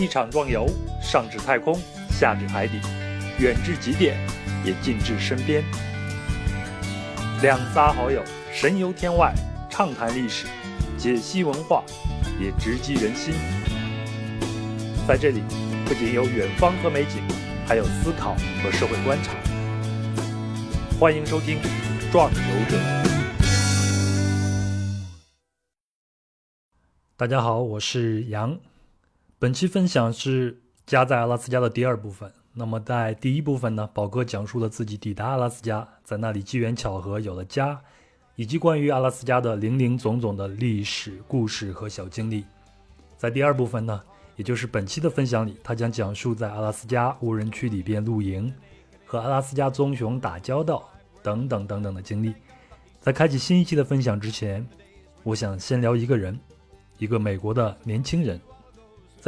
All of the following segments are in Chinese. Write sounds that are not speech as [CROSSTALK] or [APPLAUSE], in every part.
一场壮游，上至太空，下至海底，远至极点，也近至身边。两仨好友神游天外，畅谈历史，解析文化，也直击人心。在这里，不仅有远方和美景，还有思考和社会观察。欢迎收听《壮游者》。大家好，我是杨。本期分享是加在阿拉斯加的第二部分。那么在第一部分呢，宝哥讲述了自己抵达阿拉斯加，在那里机缘巧合有了家，以及关于阿拉斯加的零零总总的历史故事和小经历。在第二部分呢，也就是本期的分享里，他将讲述在阿拉斯加无人区里边露营，和阿拉斯加棕熊打交道等等等等的经历。在开启新一期的分享之前，我想先聊一个人，一个美国的年轻人。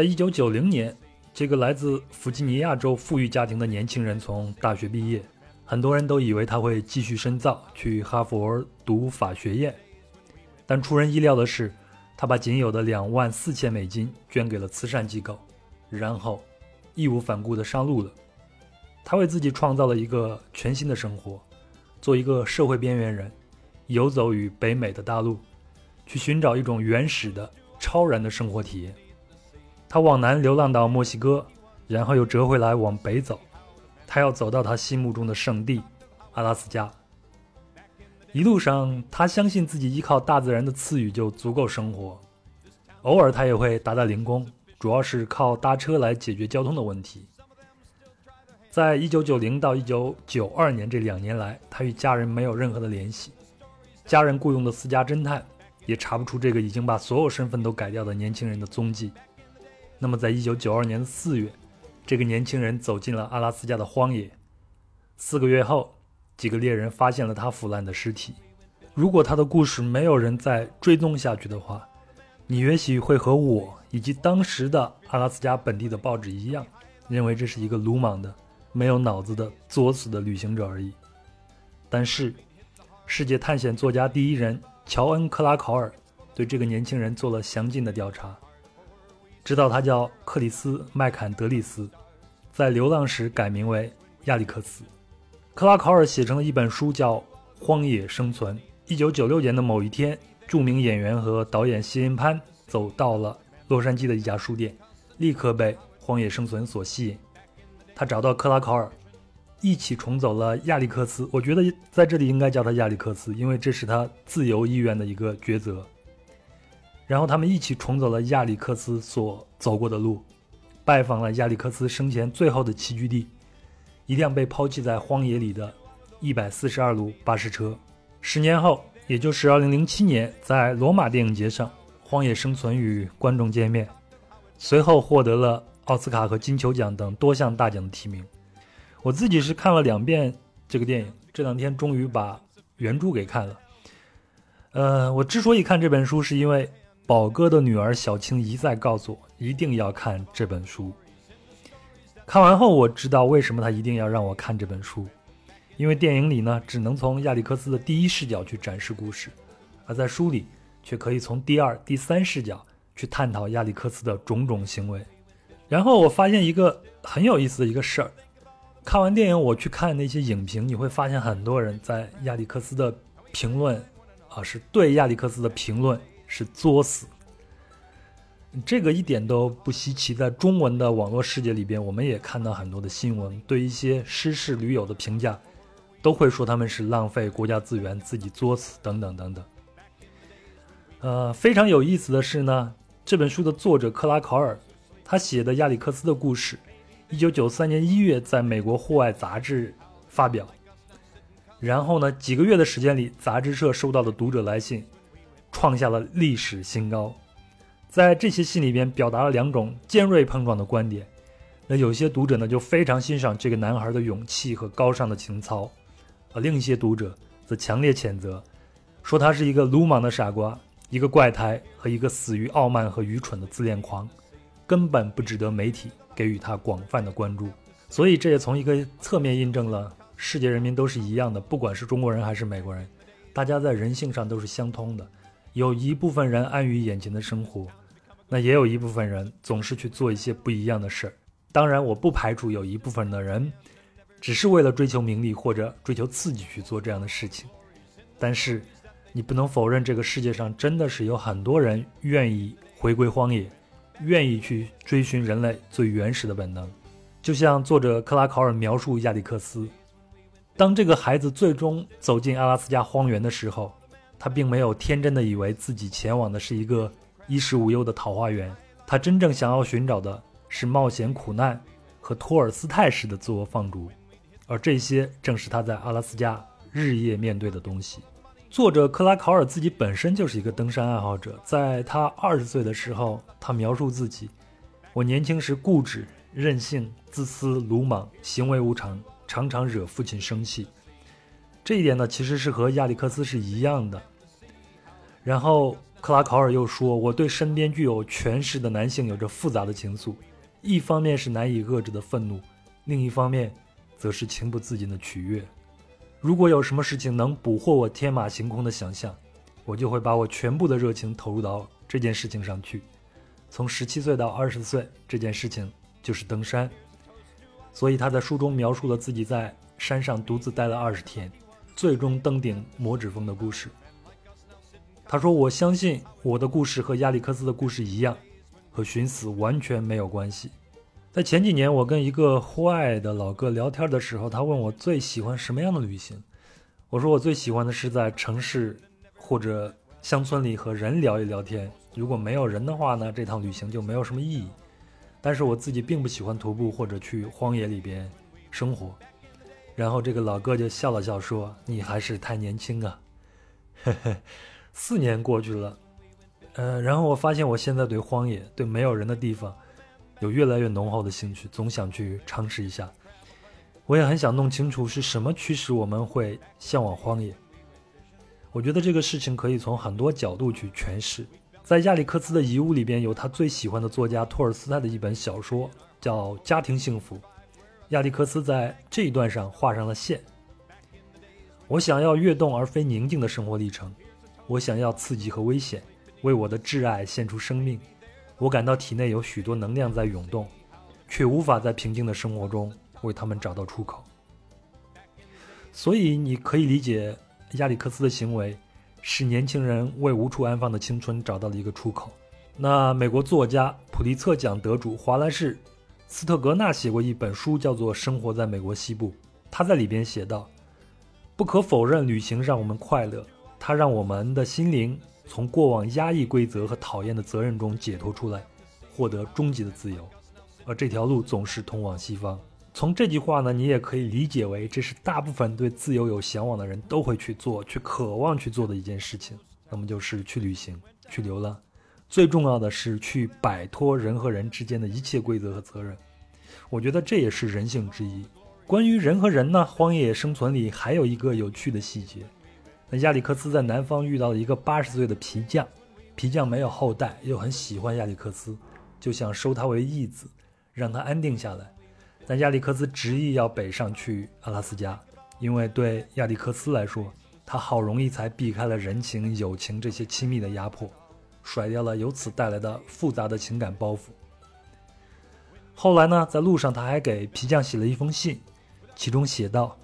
在一九九零年，这个来自弗吉尼亚州富裕家庭的年轻人从大学毕业，很多人都以为他会继续深造，去哈佛读法学院。但出人意料的是，他把仅有的两万四千美金捐给了慈善机构，然后义无反顾地上路了。他为自己创造了一个全新的生活，做一个社会边缘人，游走于北美的大陆，去寻找一种原始的、超然的生活体验。他往南流浪到墨西哥，然后又折回来往北走。他要走到他心目中的圣地——阿拉斯加。一路上，他相信自己依靠大自然的赐予就足够生活。偶尔，他也会打打零工，主要是靠搭车来解决交通的问题。在一九九零到一九九二年这两年来，他与家人没有任何的联系。家人雇佣的私家侦探也查不出这个已经把所有身份都改掉的年轻人的踪迹。那么，在一九九二年的四月，这个年轻人走进了阿拉斯加的荒野。四个月后，几个猎人发现了他腐烂的尸体。如果他的故事没有人再追踪下去的话，你也许会和我以及当时的阿拉斯加本地的报纸一样，认为这是一个鲁莽的、没有脑子的作死的旅行者而已。但是，世界探险作家第一人乔恩·克拉考尔对这个年轻人做了详尽的调查。知道他叫克里斯·麦坎德利斯，在流浪时改名为亚历克斯。克拉考尔写成了一本书，叫《荒野生存》。一九九六年的某一天，著名演员和导演谢恩潘走到了洛杉矶的一家书店，立刻被《荒野生存》所吸引。他找到克拉考尔，一起重走了亚历克斯。我觉得在这里应该叫他亚历克斯，因为这是他自由意愿的一个抉择。然后他们一起重走了亚历克斯所走过的路，拜访了亚历克斯生前最后的栖居地——一辆被抛弃在荒野里的142路巴士车。十年后，也就是2007年，在罗马电影节上，《荒野生存》与观众见面，随后获得了奥斯卡和金球奖等多项大奖的提名。我自己是看了两遍这个电影，这两天终于把原著给看了。呃，我之所以看这本书，是因为。宝哥的女儿小青一再告诉我一定要看这本书。看完后，我知道为什么他一定要让我看这本书，因为电影里呢只能从亚历克斯的第一视角去展示故事，而在书里却可以从第二、第三视角去探讨亚历克斯的种种行为。然后我发现一个很有意思的一个事儿：看完电影，我去看那些影评，你会发现很多人在亚历克斯的评论啊，是对亚历克斯的评论。是作死，这个一点都不稀奇。在中文的网络世界里边，我们也看到很多的新闻，对一些失事驴友的评价，都会说他们是浪费国家资源、自己作死等等等等。呃，非常有意思的是呢，这本书的作者克拉考尔，他写的亚历克斯的故事，一九九三年一月在美国户外杂志发表，然后呢，几个月的时间里，杂志社收到的读者来信。创下了历史新高，在这些信里边表达了两种尖锐碰撞的观点。那有些读者呢就非常欣赏这个男孩的勇气和高尚的情操，而另一些读者则强烈谴责，说他是一个鲁莽的傻瓜，一个怪胎和一个死于傲慢和愚蠢的自恋狂，根本不值得媒体给予他广泛的关注。所以这也从一个侧面印证了世界人民都是一样的，不管是中国人还是美国人，大家在人性上都是相通的。有一部分人安于眼前的生活，那也有一部分人总是去做一些不一样的事儿。当然，我不排除有一部分的人只是为了追求名利或者追求刺激去做这样的事情。但是，你不能否认，这个世界上真的是有很多人愿意回归荒野，愿意去追寻人类最原始的本能。就像作者克拉考尔描述亚历克斯，当这个孩子最终走进阿拉斯加荒原的时候，他并没有天真的以为自己前往的是一个衣食无忧的桃花源，他真正想要寻找的是冒险、苦难和托尔斯泰式的自我放逐，而这些正是他在阿拉斯加日夜面对的东西。作者克拉考尔自己本身就是一个登山爱好者，在他二十岁的时候，他描述自己：“我年轻时固执、任性、自私、鲁莽，行为无常，常常惹父亲生气。”这一点呢，其实是和亚历克斯是一样的。然后克拉考尔又说：“我对身边具有权势的男性有着复杂的情愫，一方面是难以遏制的愤怒，另一方面，则是情不自禁的取悦。”如果有什么事情能捕获我天马行空的想象，我就会把我全部的热情投入到这件事情上去。从十七岁到二十岁，这件事情就是登山。所以他在书中描述了自己在山上独自待了二十天，最终登顶魔指峰的故事。他说：“我相信我的故事和亚历克斯的故事一样，和寻死完全没有关系。”在前几年，我跟一个户外的老哥聊天的时候，他问我最喜欢什么样的旅行。我说我最喜欢的是在城市或者乡村里和人聊一聊天。如果没有人的话呢，这趟旅行就没有什么意义。但是我自己并不喜欢徒步或者去荒野里边生活。然后这个老哥就笑了笑说：“你还是太年轻啊。”嘿嘿，四年过去了，呃，然后我发现我现在对荒野、对没有人的地方。有越来越浓厚的兴趣，总想去尝试一下。我也很想弄清楚是什么驱使我们会向往荒野。我觉得这个事情可以从很多角度去诠释。在亚历克斯的遗物里边，有他最喜欢的作家托尔斯泰的一本小说，叫《家庭幸福》。亚历克斯在这一段上画上了线。我想要跃动而非宁静的生活历程，我想要刺激和危险，为我的挚爱献出生命。我感到体内有许多能量在涌动，却无法在平静的生活中为他们找到出口。所以，你可以理解亚历克斯的行为，使年轻人为无处安放的青春找到了一个出口。那美国作家普利策奖得主华莱士·斯特格纳写过一本书，叫做《生活在美国西部》。他在里边写道：“不可否认，旅行让我们快乐，它让我们的心灵。”从过往压抑规则和讨厌的责任中解脱出来，获得终极的自由，而这条路总是通往西方。从这句话呢，你也可以理解为，这是大部分对自由有向往的人都会去做、去渴望去做的一件事情。那么就是去旅行、去流浪。最重要的是去摆脱人和人之间的一切规则和责任。我觉得这也是人性之一。关于人和人呢，荒野生存里还有一个有趣的细节。那亚历克斯在南方遇到了一个八十岁的皮匠，皮匠没有后代，又很喜欢亚历克斯，就想收他为义子，让他安定下来。但亚历克斯执意要北上去阿拉斯加，因为对亚历克斯来说，他好容易才避开了人情、友情这些亲密的压迫，甩掉了由此带来的复杂的情感包袱。后来呢，在路上他还给皮匠写了一封信，其中写道。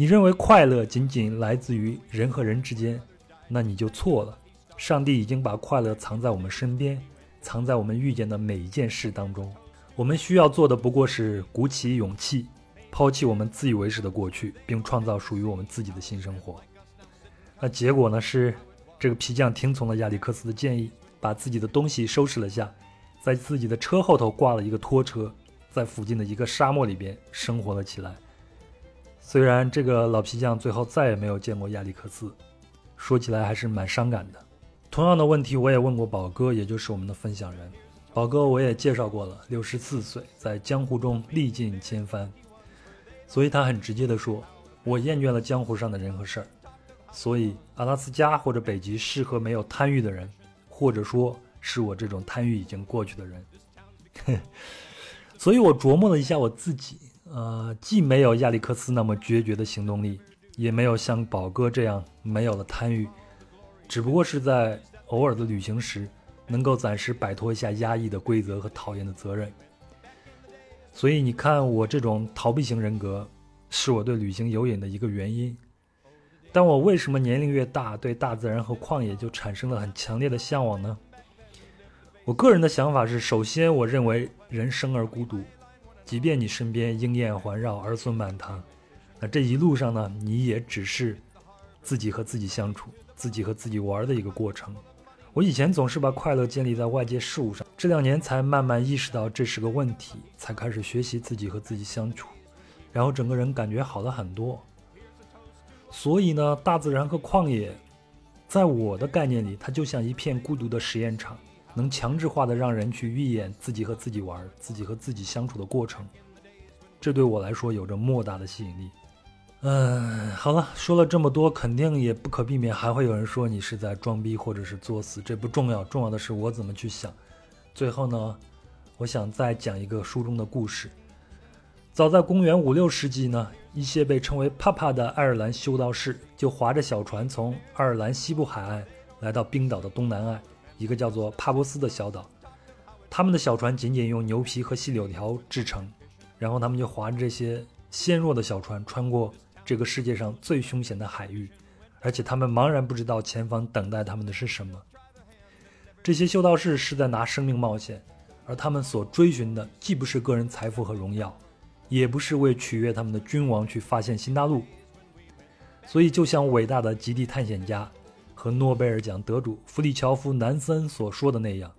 你认为快乐仅仅来自于人和人之间，那你就错了。上帝已经把快乐藏在我们身边，藏在我们遇见的每一件事当中。我们需要做的不过是鼓起勇气，抛弃我们自以为是的过去，并创造属于我们自己的新生活。那结果呢？是这个皮匠听从了亚历克斯的建议，把自己的东西收拾了下，在自己的车后头挂了一个拖车，在附近的一个沙漠里边生活了起来。虽然这个老皮匠最后再也没有见过亚历克斯，说起来还是蛮伤感的。同样的问题我也问过宝哥，也就是我们的分享人。宝哥我也介绍过了，六十四岁，在江湖中历尽千帆，所以他很直接的说：“我厌倦了江湖上的人和事儿，所以阿拉斯加或者北极适合没有贪欲的人，或者说是我这种贪欲已经过去的人。[LAUGHS] ”所以我琢磨了一下我自己。呃，既没有亚历克斯那么决绝的行动力，也没有像宝哥这样没有了贪欲，只不过是在偶尔的旅行时，能够暂时摆脱一下压抑的规则和讨厌的责任。所以你看，我这种逃避型人格，是我对旅行有瘾的一个原因。但我为什么年龄越大，对大自然和旷野就产生了很强烈的向往呢？我个人的想法是：首先，我认为人生而孤独，即便你身边莺燕环绕，儿孙满堂，那这一路上呢，你也只是自己和自己相处、自己和自己玩的一个过程。我以前总是把快乐建立在外界事物上，这两年才慢慢意识到这是个问题，才开始学习自己和自己相处，然后整个人感觉好了很多。所以呢，大自然和旷野，在我的概念里，它就像一片孤独的实验场，能强制化的让人去预演自己和自己玩、自己和自己相处的过程。这对我来说有着莫大的吸引力。嗯，好了，说了这么多，肯定也不可避免还会有人说你是在装逼或者是作死，这不重要，重要的是我怎么去想。最后呢，我想再讲一个书中的故事。早在公元五六世纪呢，一些被称为“帕帕”的爱尔兰修道士就划着小船从爱尔兰西部海岸来到冰岛的东南岸，一个叫做帕波斯的小岛。他们的小船仅仅用牛皮和细柳条制成，然后他们就划着这些纤弱的小船穿过这个世界上最凶险的海域，而且他们茫然不知道前方等待他们的是什么。这些修道士是在拿生命冒险，而他们所追寻的既不是个人财富和荣耀。也不是为取悦他们的君王去发现新大陆，所以就像伟大的极地探险家和诺贝尔奖得主弗里乔夫·南森所说的那样，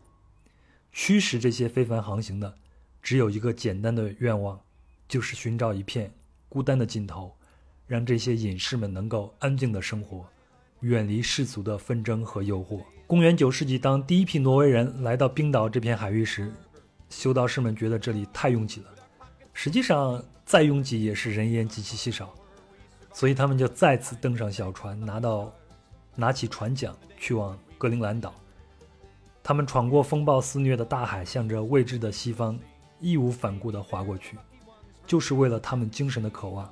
驱使这些非凡航行的只有一个简单的愿望，就是寻找一片孤单的尽头，让这些隐士们能够安静的生活，远离世俗的纷争和诱惑。公元九世纪，当第一批挪威人来到冰岛这片海域时，修道士们觉得这里太拥挤了。实际上，再拥挤也是人烟极其稀少，所以他们就再次登上小船，拿到拿起船桨，去往格陵兰岛。他们闯过风暴肆虐的大海，向着未知的西方义无反顾地划过去，就是为了他们精神的渴望。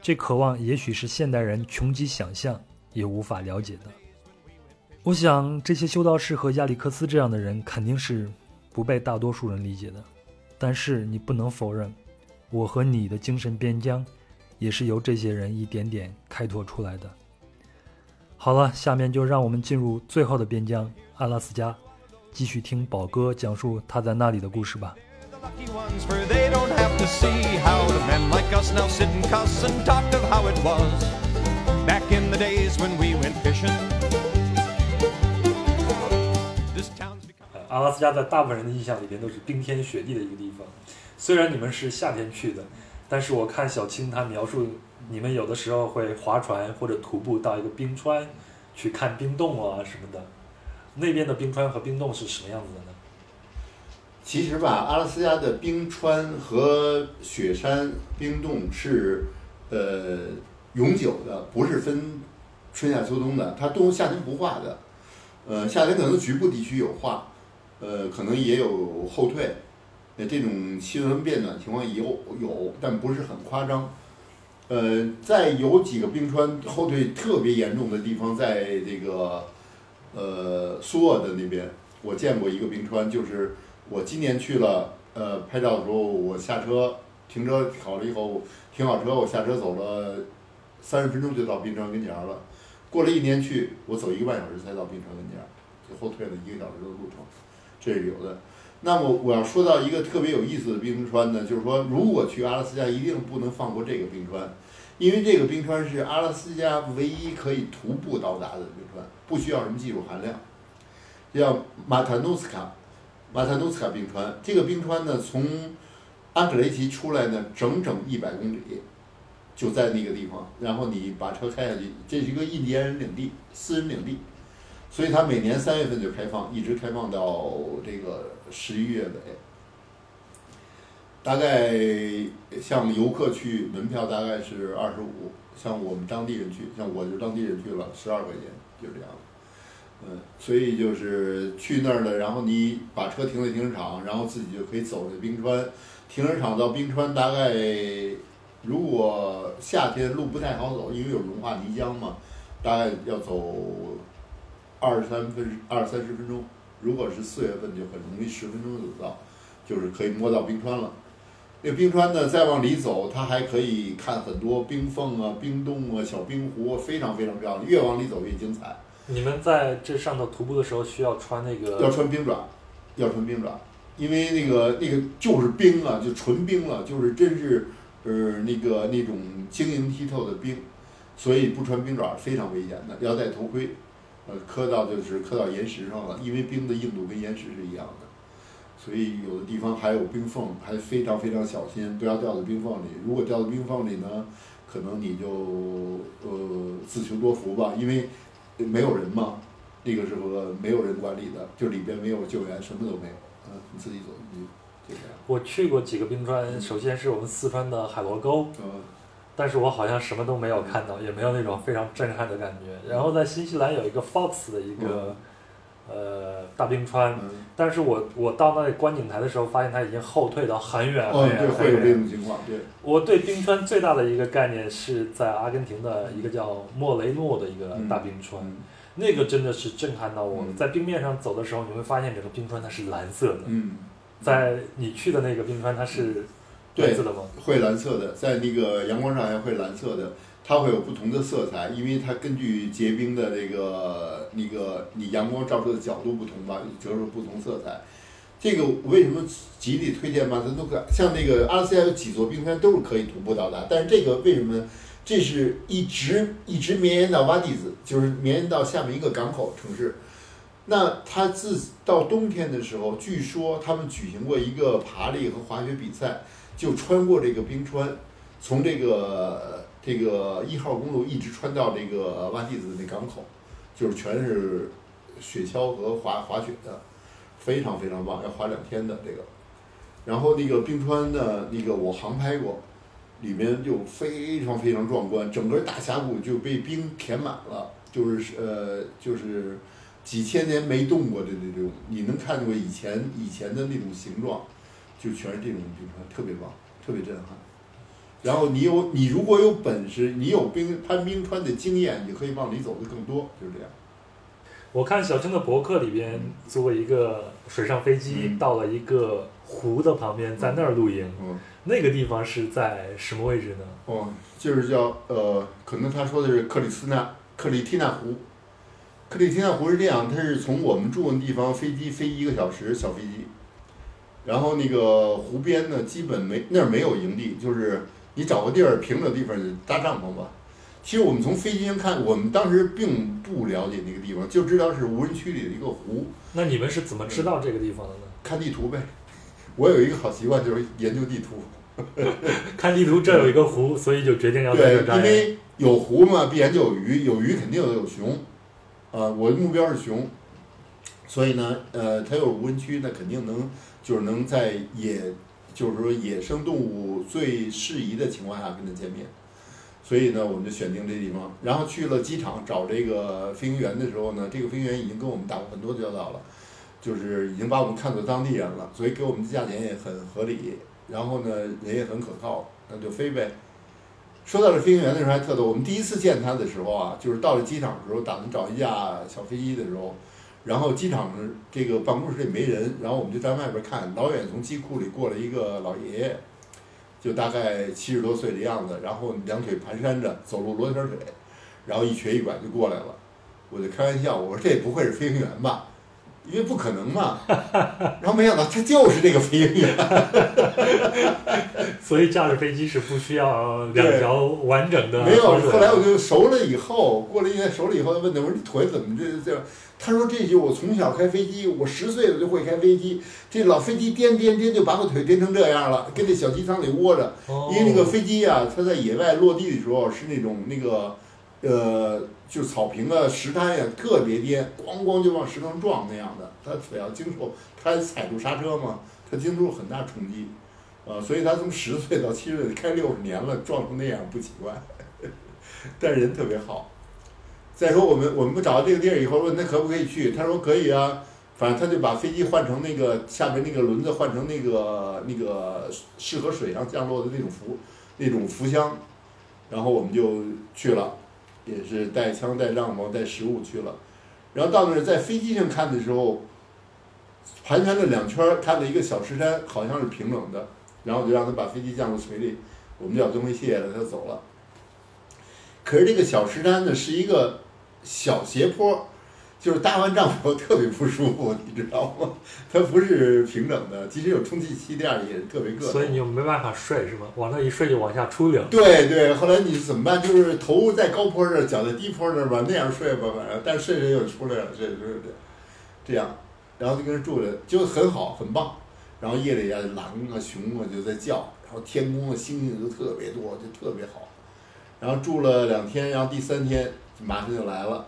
这渴望也许是现代人穷极想象也无法了解的。我想，这些修道士和亚历克斯这样的人肯定是不被大多数人理解的，但是你不能否认。我和你的精神边疆，也是由这些人一点点开拓出来的。好了，下面就让我们进入最后的边疆——阿拉斯加，继续听宝哥讲述他在那里的故事吧。阿拉斯加在大部分人的印象里边都是冰天雪地的一个地方。虽然你们是夏天去的，但是我看小青他描述，你们有的时候会划船或者徒步到一个冰川，去看冰洞啊什么的。那边的冰川和冰洞是什么样子的呢？其实吧，阿拉斯加的冰川和雪山冰洞是呃永久的，不是分春夏秋冬的。它冬夏天不化的，呃，夏天可能局部地区有化，呃，可能也有后退。那，这种气温变暖情况有有，但不是很夸张。呃，在有几个冰川后退特别严重的地方，在这个呃苏俄的那边，我见过一个冰川，就是我今年去了，呃，拍照的时候，我下车停车好了以后，停好车，我下车走了三十分钟就到冰川跟前了。过了一年去，我走一个半小时才到冰川跟前，就后退了一个小时的路程，这是有的。那么我要说到一个特别有意思的冰川呢，就是说，如果去阿拉斯加，一定不能放过这个冰川，因为这个冰川是阿拉斯加唯一可以徒步到达的冰川，不需要什么技术含量，叫马塔努斯卡，马塔努斯卡冰川。这个冰川呢，从安克雷奇出来呢，整整一百公里，就在那个地方。然后你把车开下去，这是一个印第安人领地，私人领地。所以它每年三月份就开放，一直开放到这个十一月尾。大概像游客去，门票大概是二十五；像我们当地人去，像我就当地人去了，十二块钱，就这样。嗯，所以就是去那儿了，然后你把车停在停车场，然后自己就可以走那冰川。停车场到冰川大概，如果夏天路不太好走，因为有融化泥浆嘛，大概要走。二三分二三十分钟，如果是四月份，就很容易十分钟就到，就是可以摸到冰川了。那个冰川呢，再往里走，它还可以看很多冰缝啊、冰洞啊、小冰湖，非常非常漂亮。越往里走越精彩。你们在这上头徒步的时候需要穿那个？要穿冰爪，要穿冰爪，因为那个那个就是冰啊，就纯冰了，就是真是呃那个那种晶莹剔透的冰，所以不穿冰爪非常危险的，要戴头盔。呃，磕到就是磕到岩石上了，因为冰的硬度跟岩石是一样的，所以有的地方还有冰缝，还非常非常小心，不要掉到冰缝里。如果掉到冰缝里呢，可能你就呃自求多福吧，因为没有人嘛，那个时候没有人管理的，就里边没有救援，什么都没有，嗯，你自己走进去就这样。我去过几个冰川，首先是我们四川的海螺沟，嗯但是我好像什么都没有看到，也没有那种非常震撼的感觉。然后在新西兰有一个 Fox 的一个、呃大冰川，嗯，但是我我到那里观景台的时候，发现它已经后退到很远哦很，对，远会有这。种情况，对，我对冰川最大的一个概念是在阿根廷的一个叫莫雷诺的一个大冰川，嗯。那个真的是震撼到我。了。嗯。在冰面上走的时候，你会发现整个冰川它是蓝色的。嗯，在你去的那个冰川，它是对蓝色的吗？会蓝色的，在那个阳光上还会蓝色的，它会有不同的色彩，因为它根据结冰的这个那个你阳光照射的角度不同吧，折射不同色彩。这个为什么极力推荐马森都可？像那个阿拉斯加有几座冰山都是可以徒步到达，但是这个为什么呢？这是一直一直绵延到瓦蒂兹，就是绵延到下面一个港口城市。那它自到冬天的时候，据说他们举行过一个爬犁和滑雪比赛，就穿过这个冰川，从这个这个一号公路一直穿到这个挖地子那港口，就是全是雪橇和滑滑雪的，非常非常棒，要滑两天的这个。然后那个冰川呢，那个我航拍过，里面就非常非常壮观，整个大峡谷就被冰填满了，就是呃就是几千年没动过的那种，你能看过以前以前的那种形状，就全是这种冰川，特别棒，特别震撼。然后你有你如果有本事，你有冰攀冰川的经验，你可以往里走的更多，就是这样。我看小青的博客里边做一个水上飞机嗯到了一个湖的旁边，在那儿露营。嗯，那个地方是在什么位置呢？哦，就是叫呃，可能他说的是克里斯纳克里缇纳湖。克里缇纳湖是这样，它是从我们住的地方飞机飞一个小时，小飞机。然后那个湖边呢，基本没那儿没有营地，就是你找个地儿平整地方搭帐篷吧。其实我们从飞机上看，我们当时并不了解那个地方，就知道是无人区里的一个湖，那你们是怎么知道这个地方的呢？看地图呗。我有一个好习惯，就是研究地图。[LAUGHS] 看地图，这有一个湖，所以就决定要在这对，扎营。因为有湖嘛，必然就有鱼，有鱼肯定有熊，啊、我的目标是熊，所以呢，呃，它有无人区，那肯定能就是能在野，就是说野生动物最适宜的情况下跟它见面，所以呢，我们就选定这地方，然后去了机场找这个飞行员的时候呢，这个飞行员已经跟我们打过很多交道了，就是已经把我们看作当地人了，所以给我们的价钱也很合理，然后呢，人也很可靠，那就飞呗。说到这飞行员的时候还特逗，我们第一次见他的时候啊，就是到了机场的时候，打算找一架小飞机的时候，然后机场这个办公室里没人，然后我们就在外边看，老远从机库里过来一个老爷爷，就大概七十多岁的样子，然后两腿蹒跚着走路罗圈腿，然后一瘸一拐就过来了，我就开玩笑，我说这不会是飞行员吧？因为不可能嘛，然后没想到他就是这个飞行员。所以驾驶飞机是不需要两条完整的没有，后来我就熟了以后，过了一年熟了以后，问他我说你腿怎么这这样？他说这句我从小开飞机，我十岁我就会开飞机，这老飞机颠颠颠就把我腿颠成这样了，跟那小机舱里窝着。哦因为那个飞机啊，它在野外落地的时候是那种那个，呃，就草坪啊、石滩呀、特别颠，咣咣就往石头上撞那样的。他腿要经受，他踩住刹车嘛，他经受很大冲击，啊，所以他从十岁到七岁开六十年了，撞成那样不奇怪。[LAUGHS] 但人特别好。再说我们我们不找到这个地儿以后，问他可不可以去，他说可以啊。反正他就把飞机换成那个下面那个轮子换成那个那个适合水上降落的那种浮那种浮箱，然后我们就去了，也是带枪带帐篷带食物去了。然后到那儿在飞机上看的时候，盘旋了两圈，看到一个小石山，好像是平整的，然后就让他把飞机降落水里，我们叫东西卸了，他就走了。可是这个小石山呢，是一个小斜坡，就是搭完帐篷特别不舒服，你知道吗？它不是平整的，即使有充气气垫儿也是特别硌。所以你就没办法睡是吗？往那一睡就往下出溜。对对，后来你怎么办？就是头在高坡这儿，脚在低坡这儿吧，那样睡吧，反正，但是睡着又出来了，睡着睡着这样，然后就跟人住着，就很好，很棒。然后夜里啊，狼啊、熊啊就在叫，然后天空的星星就特别多，就特别好。然后住了两天，然后第三天马上就来了，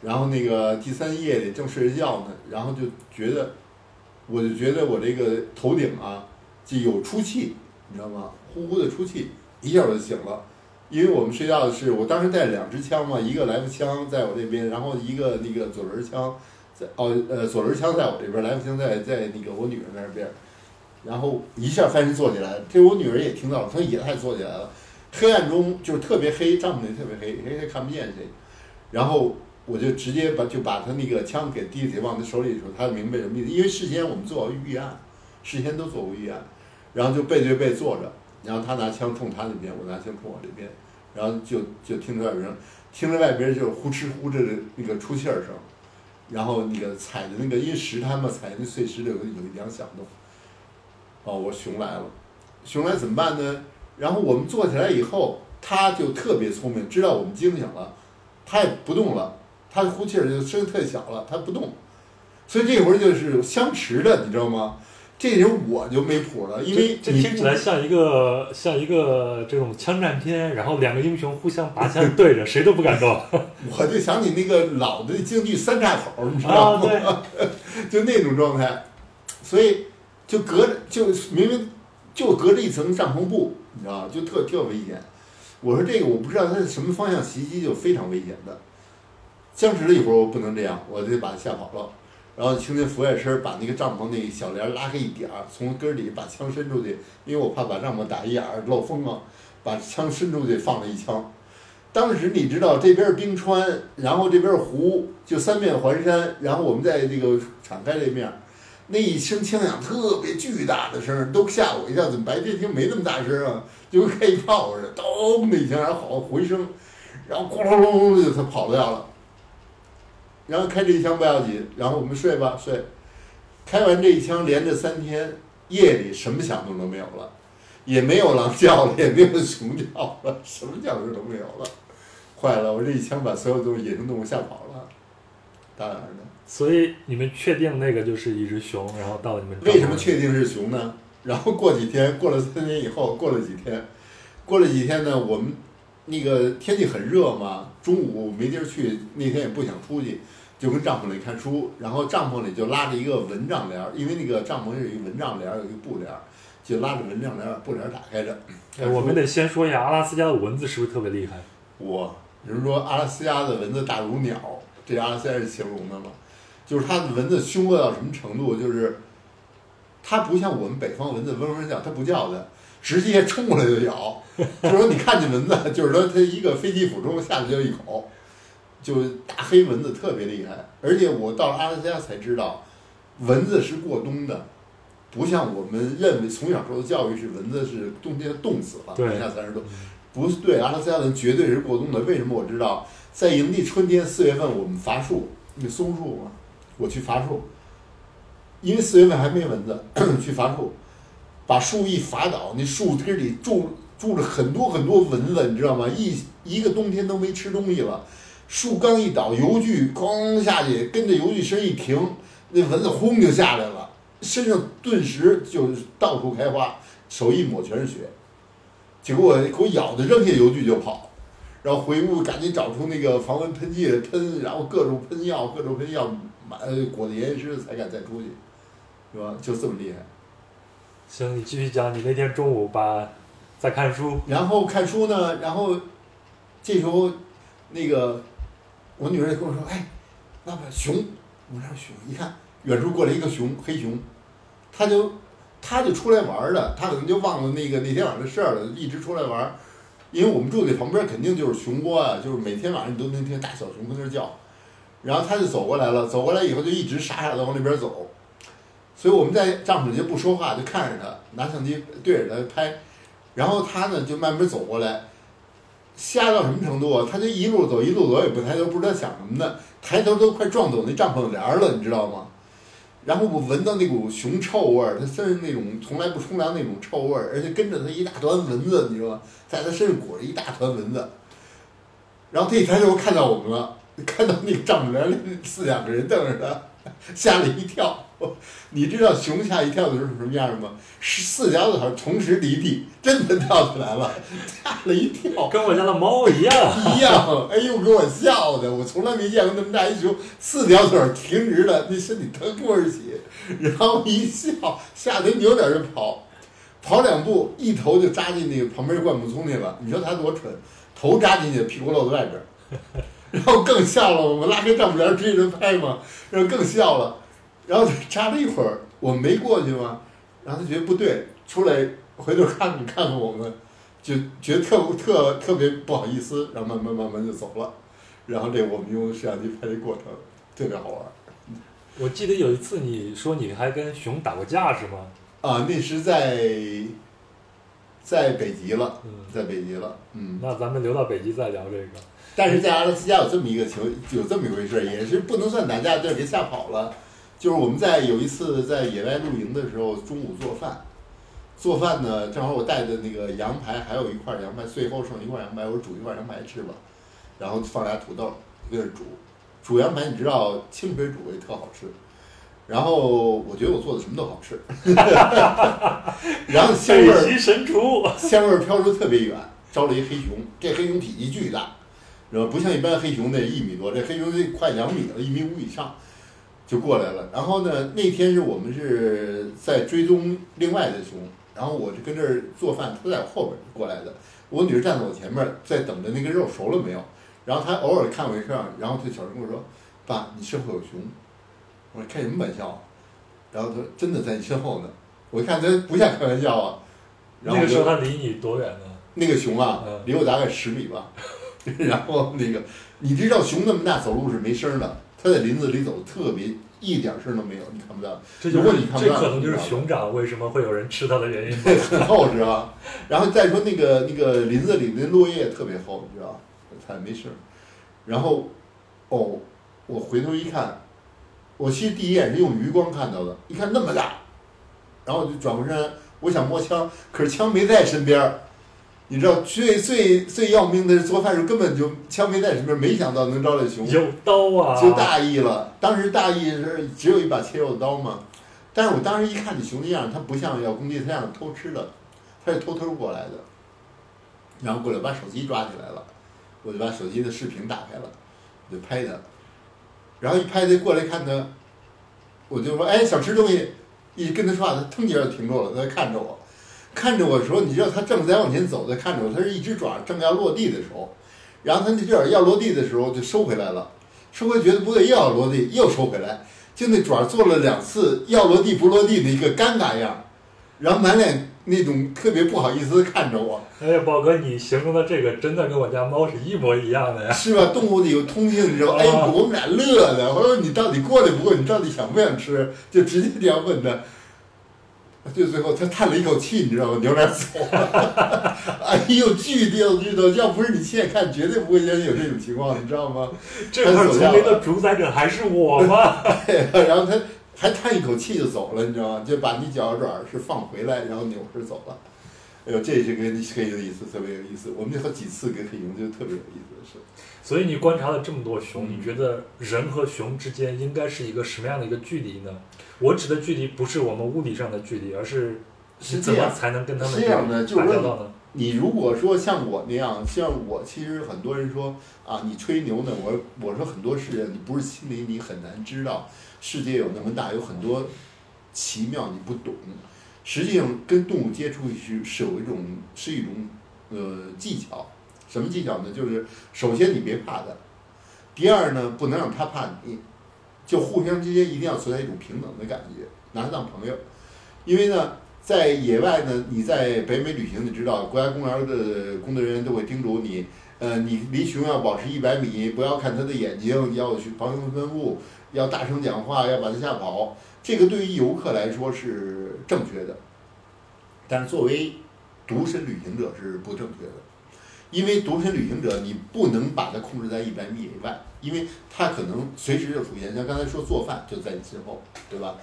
然后那个第三夜里正睡着觉呢，然后就觉得，我就觉得我这个头顶啊就有出气，你知道吗？呼呼的出气，一下我就醒了。因为我们睡觉的是，我当时带两支枪嘛，一个来福枪在我这边，然后一个那个左轮枪在哦呃左轮枪在我这边，来福枪在在那个我女儿那边，然后一下翻身坐起来，这我女儿也听到了，她也她坐起来了。黑暗中就是特别黑，帐篷里特别黑，黑黑看不见谁。然后我就直接把就把他那个枪给递给往他手里的时候，他明白什么意思。因为事先我们做好预案，事先都做过预案，然后就背对背坐着，然后他拿枪冲他那边，我拿枪冲我这边，然后就就听着外边，听着外边就呼哧呼哧的那个出气儿声，然后那个踩的那个因为石滩嘛，踩那碎石有有一点响动。哦，我熊来了，熊来怎么办呢？然后我们坐起来以后，他就特别聪明，知道我们惊醒了，他也不动了，他的呼气儿就声音特小了，他不动，所以这会儿就是相持的，你知道吗？这人我就没谱了，因为这听起来像一个像一个这种枪战片，然后两个英雄互相拔枪对着，谁都不敢动。[LAUGHS] 我就想起那个老的京剧三岔口，你知道吗？啊 [LAUGHS] 就那种状态，所以就隔着就明明就隔着一层帐篷布，你知道吧？就特特危险。我说这个我不知道它是什么方向袭击，就非常危险的。僵持了一会儿，我不能这样，我得把他吓跑了。然后轻轻俯下身，把那个帐篷那小帘拉开一点儿，从根儿里把枪伸出去，因为我怕把帐篷打一眼儿漏风啊，把枪伸出去放了一枪。当时你知道这边是冰川，然后这边是湖，就三面环山，然后我们在这个敞开这面，那一声枪响特别巨大的声，都吓我一跳，怎么白天听没那么大声啊？就跟开炮似的，咚的一枪，然后好回声，然后咣隆隆隆就他跑掉了。然后开这一枪不要紧，然后我们睡吧睡。开完这一枪，连着三天，夜里什么响动都没有了，也没有狼叫了，也没有熊叫了，[LAUGHS] 什么叫声都没有了。坏了，我这一枪把所有东西野生动物吓跑了。当然的，所以你们确定那个就是一只熊，然后到了你们为什么确定是熊呢？然后过几天，过了三年以后，过了几天，过了几天呢，我们那个天气很热嘛，中午没地儿去，那天也不想出去，就跟帐篷里看书，然后帐篷里就拉着一个蚊帐帘儿，因为那个帐篷是有一个蚊帐帘儿，有一个布帘儿，就拉着蚊帐帘儿，布帘儿打开着。哎，我们得先说一下阿拉斯加的蚊子是不是特别厉害？我人说阿拉斯加的蚊子大如鸟，这阿拉斯加是形容的嘛，就是它的蚊子凶恶到什么程度，就是它不像我们北方蚊子嗡嗡叫，它不叫的，直接冲过来就咬。[LAUGHS] 就是说你看见蚊子，就是说它一个飞机俯冲下去就一口，就大黑蚊子特别厉害。而且我到了阿拉斯加才知道，蚊子是过冬的。不像我们认为从小受的教育是蚊子是冬天冻死了，对零下三十度，不是对，阿拉斯加人绝对是过冬的。为什么我知道？在营地春天四月份我们伐树，那松树嘛，我去伐树，因为四月份还没蚊子，[COUGHS] 去伐树，把树一伐倒，那树根里住住着很多很多蚊子，你知道吗？一一个冬天都没吃东西了，树刚一倒，油锯咣下去，跟着油锯声一停，那蚊子轰就下来了，身上顿时就到处开花，手一抹全是血，结果给我咬的扔下油锯就跑，然后回屋赶紧找出那个防蚊喷剂来喷，然后各种喷药，各种喷药，满呃裹得严严实实才敢再出去，是吧？就这么厉害。行，你继续讲，你那天中午把在看书，然后看书呢，然后这时候那个我女儿就跟我说：“哎，爸爸熊。”我说熊，一看远处过来一个熊，黑熊，他就他就出来玩儿的，他可能就忘了那个那天晚上的事儿了，一直出来玩。因为我们住的旁边肯定就是熊窝啊，就是每天晚上你都能听大小熊在那叫，然后他就走过来了，走过来以后就一直傻傻的往那边走，所以我们在帐篷里就不说话，就看着它，拿相机对着它拍，然后它呢就慢慢走过来，吓到什么程度啊？他就一路走一路走也不抬头，不知道想什么呢，抬头都快撞走那帐篷帘了，你知道吗？然后我闻到那股熊臭味儿，他身上那种从来不冲凉那种臭味儿，而且跟着他一大团蚊子，你知道吗？在他身上裹着一大团蚊子。然后他一抬头看到我们了，看到那个帐篷帘里四两个人瞪着他，吓了一跳。[LAUGHS] 你知道熊吓一跳的时候是什么样吗？是四条腿同时离地，真的跳起来了，[LAUGHS] 吓了一跳。跟我家的猫一样。[LAUGHS] 一样，哎呦，给我笑的，我从来没见过那么大一熊，四条腿挺直的，那身体腾空而起，然后一笑，吓得扭脸就跑，跑两步，一头就扎进那个旁边灌木丛去了。你说他多蠢，头扎进去，屁股露在外边，然后更笑了。我们拉开帐篷帘追着拍嘛，然后更笑了。然后他扎了一会儿，我没过去嘛，然后他觉得不对，出来回头看看看看我们，就觉得特特特别不好意思，然后慢慢慢慢就走了。然后这我们用摄像机拍的过程特别好玩。我记得有一次你说你还跟熊打过架是吗？啊，那是在在北极了，在北极了，嗯。那咱们留到北极再聊这个。但是在阿拉斯加有这么一个情，有这么一回事，也是不能算打架，就给吓跑了。就是我们在有一次在野外露营的时候，中午做饭，做饭呢，正好我带的那个羊排还有一块羊排，最后剩一块羊排，我煮一块羊排吃吧，然后放俩土豆搁那煮，煮羊排你知道清水煮也特好吃，然后我觉得我做的什么都好吃，然后香味儿神厨，香味儿飘出特别远，招了一黑熊，这黑熊体积巨大，然后不像一般黑熊那一米多，这黑熊得快两米了，一米五以上。就过来了，然后呢？那天是我们是在追踪另外的熊，然后我就跟这儿做饭，他在我后边过来的。我女儿站在我前面，在等着那个肉熟了没有。然后她偶尔看我一下，然后她小声跟我说：“爸，你身后有熊。”我说：“开什么玩笑？”然后她说：“真的在你身后呢。”我一看这不像开玩笑啊。那个时候他离你多远呢？那个熊啊，离我大概十米吧。[LAUGHS] 然后那个，你知道熊那么大，走路是没声的。它在林子里走，特别一点事儿都没有，你看不到。如果你看不到，这可能就是熊掌为什么会有人吃它的原因。很厚实啊，然后再说那个那个林子里那落叶特别厚，你知道吧？它没事。然后，哦，我回头一看，我其实第一眼是用余光看到的，一看那么大，然后我就转过身，我想摸枪，可是枪没在身边。你知道最最最要命的是做饭时候根本就枪没在身边，没想到能招来熊。有刀啊！就大意了，当时大意是只有一把切肉刀嘛。但是我当时一看这熊那样，它不像要攻击，它像偷吃的，它是偷偷过来的。然后过来把手机抓起来了，我就把手机的视频打开了，我就拍它。然后一拍它过来看它，我就说：“哎，想吃东西。”一跟它说话，它腾一下就停住了，它在看着我。看着我的时候，你知道它正在往前走，在看着我，它是一只爪正要落地的时候，然后它那爪要落地的时候就收回来了，收回觉得不对，又要落地，又收回来，就那爪做了两次要落地不落地的一个尴尬样，然后满脸那种特别不好意思看着我。哎呀，宝哥，你形容的这个真的跟我家猫是一模一样的呀。是吧？动物的有通性，你知道？哎，我们俩乐的，我说你到底过来不过？你到底想不想吃？就直接这样问他。就最后他叹了一口气，你知道吗？扭脸走了。[LAUGHS] 哎呦，巨屌巨逗！要不是你亲眼看，绝对不会相信有这种情况，你知道吗？这块丛林的主宰者还是我吗？[LAUGHS] 然后他还叹一口气就走了，你知道吗？就把你脚爪是放回来，然后扭身走了。哎呦，这是跟黑熊的意思特别有意思。我们那好几次跟黑熊就特别有意思的事。所以你观察了这么多熊，你觉得人和熊之间应该是一个什么样的一个距离呢？我指的距离不是我们物理上的距离，而是是怎么才能跟他们打交道呢？你如果说像我那样，像我其实很多人说啊，你吹牛呢。我我说很多事你不是心里你很难知道，世界有那么大，有很多奇妙你不懂。实际上跟动物接触是是有一种是一种呃技巧。什么技巧呢？就是首先你别怕它，第二呢不能让它怕你，就互相之间一定要存在一种平等的感觉，拿它当朋友。因为呢，在野外呢，你在北美旅行，你知道国家公园的工作人员都会叮嘱你，呃，你离熊要保持一百米，不要看它的眼睛，要去防熊喷雾，要大声讲话，要把它吓跑。这个对于游客来说是正确的，但是作为独身旅行者是不正确的，因为独身旅行者你不能把它控制在一百米以外，因为他可能随时就出现，像刚才说做饭就在你身后，对吧？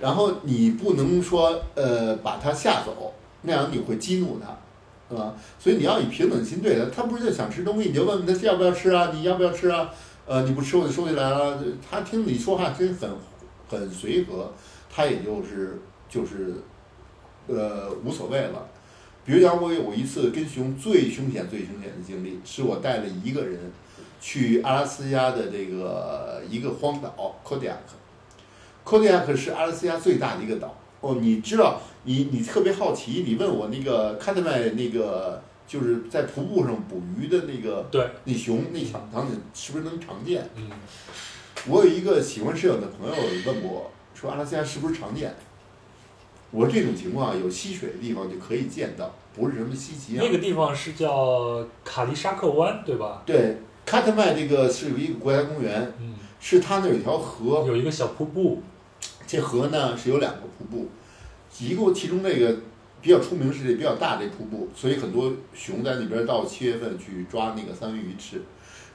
然后你不能说呃把他吓走，那样你会激怒他，对吧？所以你要以平等心对待他，不是就想吃东西，你就问问他要不要吃啊？你要不要吃啊？呃，你不吃我就收起来了。他听你说话真很很随和，他也就是就是呃无所谓了。比如讲，我有一次跟熊最凶险、最凶险的经历，是我带了一个人去阿拉斯加的这个一个荒岛 Kodiak。Kodiak 是阿拉斯加最大的一个岛。哦，你知道，你你特别好奇，你问我那个喀特麦那个就是在瀑布上捕鱼的那个对，那熊那场场景是不是能常见？嗯，我有一个喜欢摄影的朋友问过我，说阿拉斯加是不是常见？我说这种情况有溪水的地方就可以见到，不是什么稀奇啊。那个地方是叫卡利沙克湾，对吧？对，喀特麦这个是有一个国家公园，嗯，是它那有一条河，有一个小瀑布，这河呢是有两个瀑布，一个其中这个比较出名是这比较大这瀑布，所以很多熊在那边到七月份去抓那个三文鱼吃。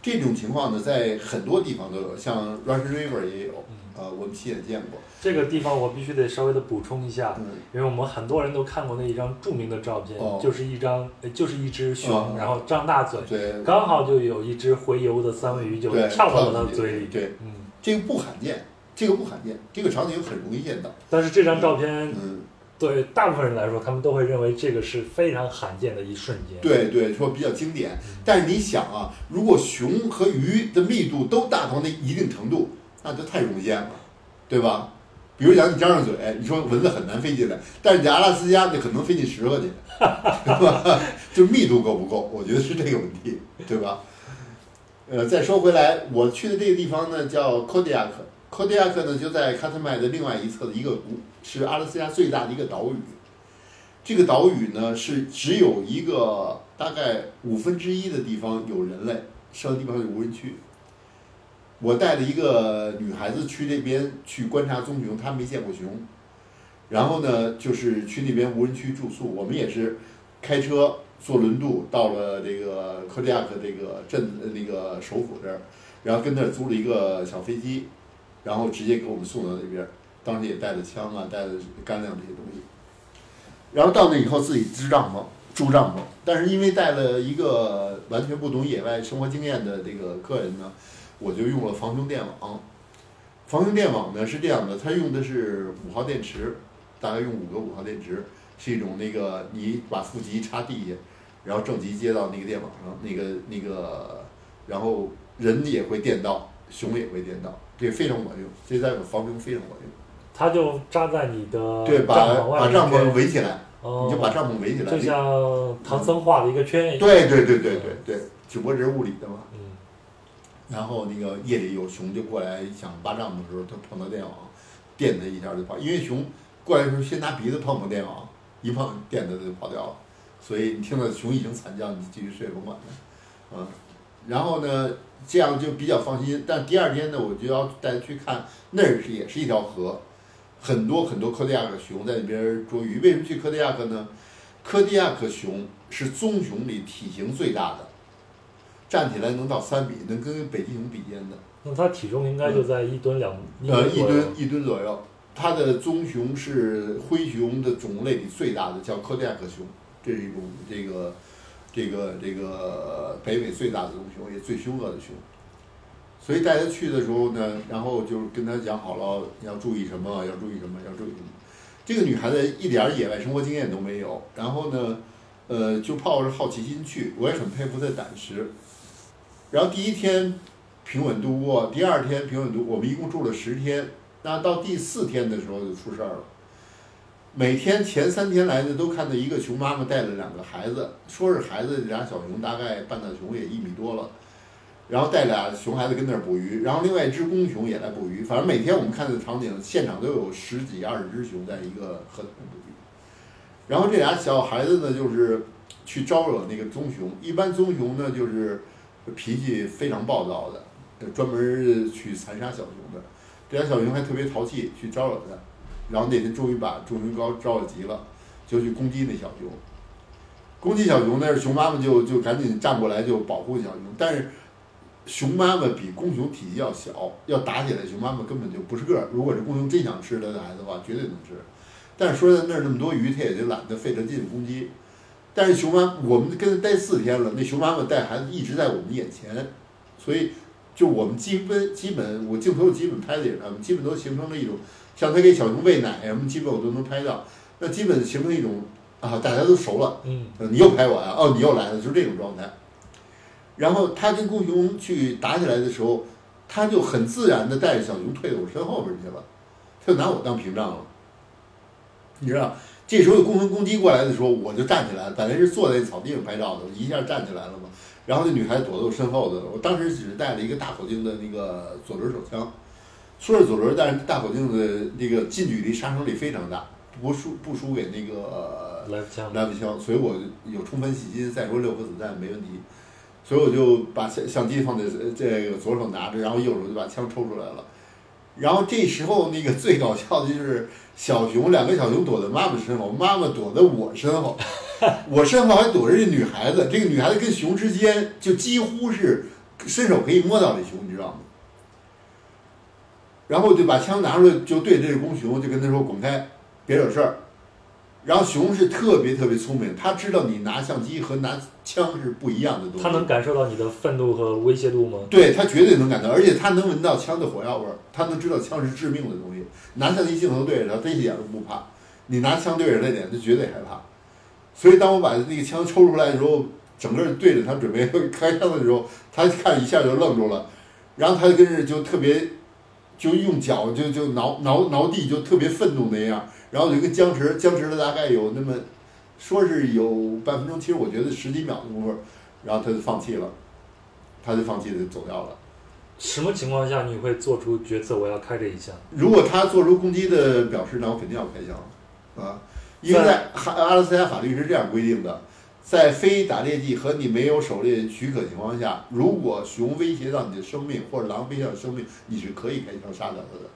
这种情况呢，在很多地方都有，像 Russian River 也有，呃，我们亲眼见过。这个地方我必须得稍微的补充一下，嗯，因为我们很多人都看过那一张著名的照片，哦就是一张呃就是一只熊，哦然后张大嘴，对，刚好就有一只洄游的三文鱼就跳到了跳它嘴里。对，嗯，这个不罕见，这个不罕见，这个场景很容易见到。但是这张照片嗯，对大部分人来说，他们都会认为这个是非常罕见的一瞬间。对对，说比较经典。但是你想啊，如果熊和鱼的密度都大到那一定程度，那就太容易见了，对吧？比如讲，你张上嘴，你说蚊子很难飞进来，但是你阿拉斯加，那可能飞进十个去，[LAUGHS] 对吧？就密度够不够？我觉得是这个问题，对吧？呃，再说回来，我去的这个地方呢，叫 Kodiak。Kodiak 呢，就在喀特麦的另外一侧的一个湖，是阿拉斯加最大的一个岛屿。这个岛屿呢，是只有一个大概五分之一的地方有人类，剩下地方是无人区。我带了一个女孩子去那边去观察棕熊，她没见过熊。然后呢，就是去那边无人区住宿，我们也是开车坐轮渡到了这个科迪亚克这个镇那个首府这儿，然后跟那儿租了一个小飞机，然后直接给我们送到那边。当时也带了枪啊，带了干粮这些东西。然后到那以后自己支帐篷，住帐篷。但是因为带了一个完全不懂野外生活经验的这个客人呢，我就用了防熊电网。防熊电网呢是这样的，它用的是五号电池，大概用五个五号电池，是一种那个你把负极插地下，然后正极接到那个电网上，那个那个，然后人也会电到，熊也会电到，这非常管用，这在防熊非常管用。它就扎在你的对，把把帐篷围起来，哦你就把帐篷围起来。就像唐僧画的一个圈一样。对对对对对对，只不过这是物理的嘛。然后那个夜里有熊就过来想扒帐篷的时候，它碰到电网，电它一下就跑。因为熊过来的时候先拿鼻子碰碰电网，一碰电它就跑掉了。所以你听到熊一声惨叫，你继续睡甭管它。嗯，然后呢，这样就比较放心。但第二天呢，我就要带它去看，那儿是也是一条河，很多很多科迪亚克熊在那边捉鱼。为什么去科迪亚克呢？科迪亚克熊是棕熊里体型最大的，站起来能到三米，能跟北极熊比肩的。那它体重应该就在一吨两呃，一吨一吨左右。它的棕熊是灰熊的种类里最大的，叫科迪亚克熊，这是一种这个这个这个北美最大的棕熊，也最凶恶的熊。所以带他去的时候呢，然后就是跟他讲好了要注意什么，要注意什么，要注意什么。这个女孩子一点儿野外生活经验都没有，然后呢，呃，就抱着好奇心去，我也很佩服她的胆识。然后第一天平稳度过，第二天平稳度，我们一共住了十天。那到第四天的时候就出事儿了。每天前三天来的都看到一个熊妈妈带了两个孩子，说是孩子俩小熊，大概半大熊也一米多了，然后带俩熊孩子跟那儿捕鱼，然后另外一只公熊也来捕鱼。反正每天我们看的场景，现场都有十几二十只熊在一个河里捕鱼。然后这俩小孩子呢，就是去招惹那个棕熊。一般棕熊呢，就是脾气非常暴躁的，专门去残杀小熊的。这俩小熊还特别淘气，去招惹它。然后那天终于把众熊高招惹急了，就去攻击那小熊。攻击小熊，那是熊妈妈就就赶紧站过来就保护小熊，但是熊妈妈比公熊体积要小，要打起来，熊妈妈根本就不是个儿。如果是公熊真想吃它的孩子的话，绝对能吃。但是说在那儿那么多鱼，它也就懒得费这劲攻击。但是熊妈，我们跟它待四天了，那熊妈妈带孩子一直在我们眼前，所以就我们基本基本我镜头基本拍的也是他们，基本都形成了一种像它给小熊喂奶什么，基本我都能拍到。那基本形成一种啊，大家都熟了。嗯，呃你又拍我呀？哦，你又来了，就是这种状态。然后他跟公熊去打起来的时候，他就很自然的带着小熊退到我身后边去了，他就拿我当屏障了。你知道，这时候公熊攻击过来的时候，我就站起来了。本来是坐在草地上拍照的，我一下站起来了嘛。然后那女孩躲在我身后的，我当时只是带了一个大口径的那个左轮手枪，说是左轮，但是大口径的那个近距离杀伤力非常大，不输不输给那个来福枪，来福枪，所以我有充分信心，再说六颗子弹没问题，所以我就把相相机放在呃这个左手拿着，然后右手就把枪抽出来了。然后这时候那个最搞笑的就是小熊，两个小熊躲在妈妈身后，妈妈躲在我身后，[LAUGHS] 我身后还躲着一女孩子，这个女孩子跟熊之间就几乎是伸手可以摸到这熊，你知道吗？然后就把枪拿出来，就对着这个公熊，就跟他说滚开，别惹事儿。然后熊是特别特别聪明，他知道你拿相机和拿枪是不一样的东西。他能感受到你的愤怒和威胁度吗？对他绝对能感到，而且他能闻到枪的火药味儿，他能知道枪是致命的东西。拿相机镜头对着他，他一点都不怕；你拿枪对着他脸，他绝对害怕。所以当我把那个枪抽出来的时候，整个对着他准备开枪的时候，他看一下就愣住了，然后他就跟着就特别，就用脚就就挠挠挠地，就特别愤怒那样。然后就跟僵持，僵持了大概有那么，说是有半分钟，其实我觉得十几秒的功夫，然后他就放弃了，他就放弃了，就走掉了。什么情况下你会做出决策？我要开这一枪？如果他做出攻击的表示，那我肯定要开枪，啊，因为在哈阿拉斯加法律是这样规定的，在非打猎季和你没有狩猎许可情况下，如果熊威胁到你的生命或者狼威胁到生命，你是可以开枪杀掉它的，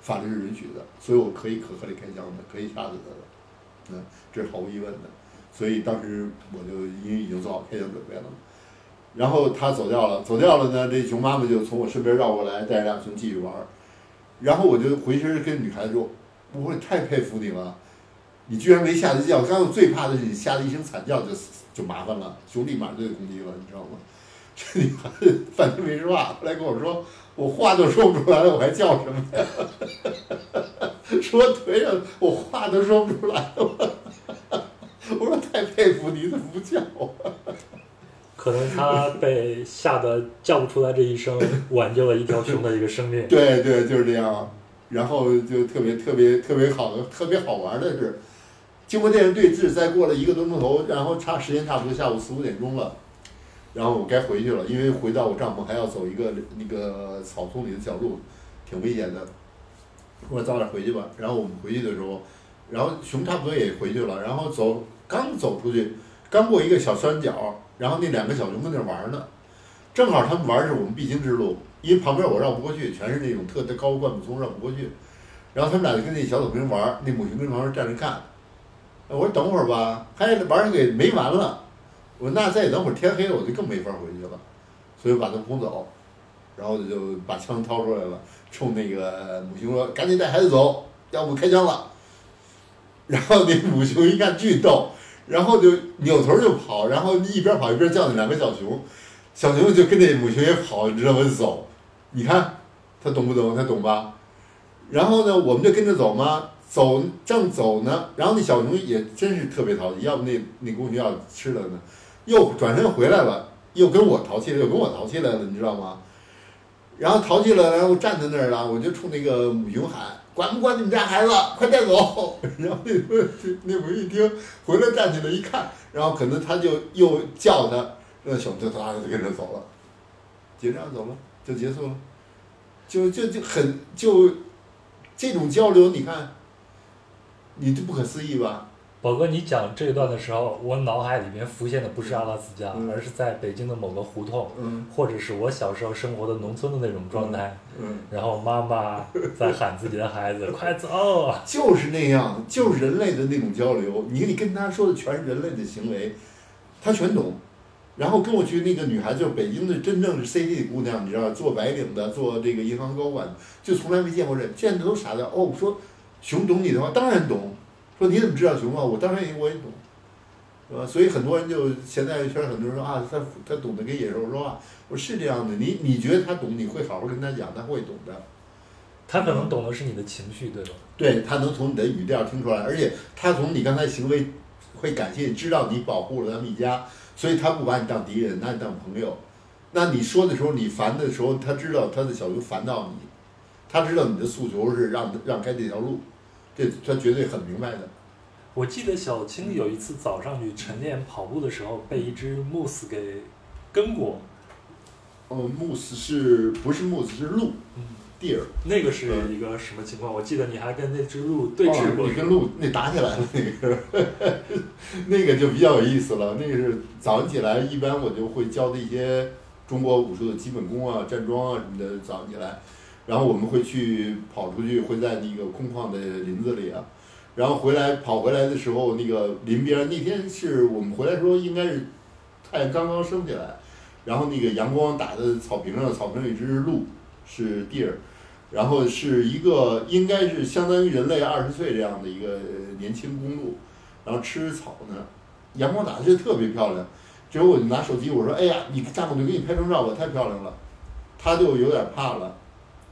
法律是允许的，所以我可以可合理开枪的，可以杀死他的，嗯，这是毫无疑问的。所以当时我就因为已经做好开枪准备了嘛，然后他走掉了，走掉了呢，这熊妈妈就从我身边绕过来，带着两熊继续玩儿。然后我就回身跟女孩子说：“我说太佩服你了，你居然没吓一跳。刚刚最怕的是你吓了一声惨叫就就麻烦了，熊立马就得攻击了，你知道吗？”这女孩子半天没说话，后来跟我说：“我话都说不出来了，我还叫什么呀？”说腿上我话都说不出来了。[LAUGHS] 我说太佩服你，怎么不叫啊？可能他被吓得叫不出来这一声，挽救了一条熊的一个生命。对对，就是这样。然后就特别特别特别好的特别好玩的是，经过这样对峙，再过了一个多钟头，然后差时间差不多下午四五点钟了，然后我该回去了，因为回到我帐篷还要走一个那个草丛里的小路，挺危险的。我说早点回去吧。然后我们回去的时候，然后熊差不多也回去了，然后走刚走出去，刚过一个小山角，然后那两个小熊在那玩呢，正好他们玩的是我们必经之路，因为旁边我绕不过去，全是那种特别高灌木丛，绕不过去。然后他们俩就跟那小草坪玩，那母熊跟旁边站着看。我说等会儿吧，还玩儿给没完了。我说那再等会儿天黑了，我就更没法回去了，所以把他轰走，然后就把枪掏出来了，冲那个母熊说：“赶紧带孩子走，要不开枪了。”然后那母熊一看巨逗，然后就扭头就跑，然后一边跑一边叫那两个小熊，小熊就跟那母熊也跑，你知道吗？走，你看他懂不懂？他懂吧？然后呢，我们就跟着走嘛，走正走呢，然后那小熊也真是特别淘气，要不那那公熊要吃了呢，又转身回来了，又跟我淘气了，又跟我淘气来了，你知道吗？然后淘气了，然后站在那儿了，我就冲那个母熊喊：“管不管你们家孩子？快带走！” [LAUGHS] 然后那那母熊一听，回来站起来一看，然后可能他就又叫他，那小熊就哒就跟着走了，就这样走了，就结束了，就就就很就这种交流，你看，你这不可思议吧？宝哥，你讲这一段的时候，我脑海里面浮现的不是阿拉斯加，嗯而是在北京的某个胡同，嗯或者是我小时候生活的农村的那种状态。嗯，然后妈妈在喊自己的孩子：“快走 [LAUGHS] 就是那样，就是人类的那种交流。你你跟他说的全是人类的行为，他全懂。然后跟我去那个女孩子，就是北京的真正的 C D 姑娘，你知道，做白领的，做这个银行高管，就从来没见过人，见的都傻的。哦，我说熊懂你的话，当然懂。说你怎么知道熊猫？我当然也我也懂，是吧？所以很多人就现在圈很多人说啊，他他懂得跟野兽说话。我说是这样的，你你觉得他懂，你会好好跟他讲，他会懂的。！”他可能懂的是你的情绪，对吧？对他能从你的语调听出来，而且他从你刚才行为会感谢，知道你保护了他们一家，所以他不把你当敌人，拿你当朋友。那你说的时候，你烦的时候，他知道他的小熊烦到你，他知道你的诉求是让让开这条路，这他绝对很明白的。我记得小青有一次早上去晨练跑步的时候，被一只 moose 给跟过。哦，慕斯是不是 moose 是鹿嗯，deer？那个是一个什么情况？我记得你还跟那只鹿对峙过。哦、你跟鹿那打起来了，那个 [LAUGHS] 那个就比较有意思了。那个是早上起来，一般我就会教的一些中国武术的基本功啊、站桩啊什么的。早上起来，然后我们会去跑出去，会在那个空旷的林子里啊，然后回来跑回来的时候，那个林边那天是我们回来的时候，应该是太阳刚刚升起来，然后那个阳光打在草坪上，草坪上有一只鹿，是 deer。然后是一个应该是相当于人类二十岁这样的一个年轻公鹿，然后吃草呢，阳光打的是特别漂亮。之后我就拿手机我说：“哎呀，你站我就给你拍张照吧，太漂亮了。”他就有点怕了，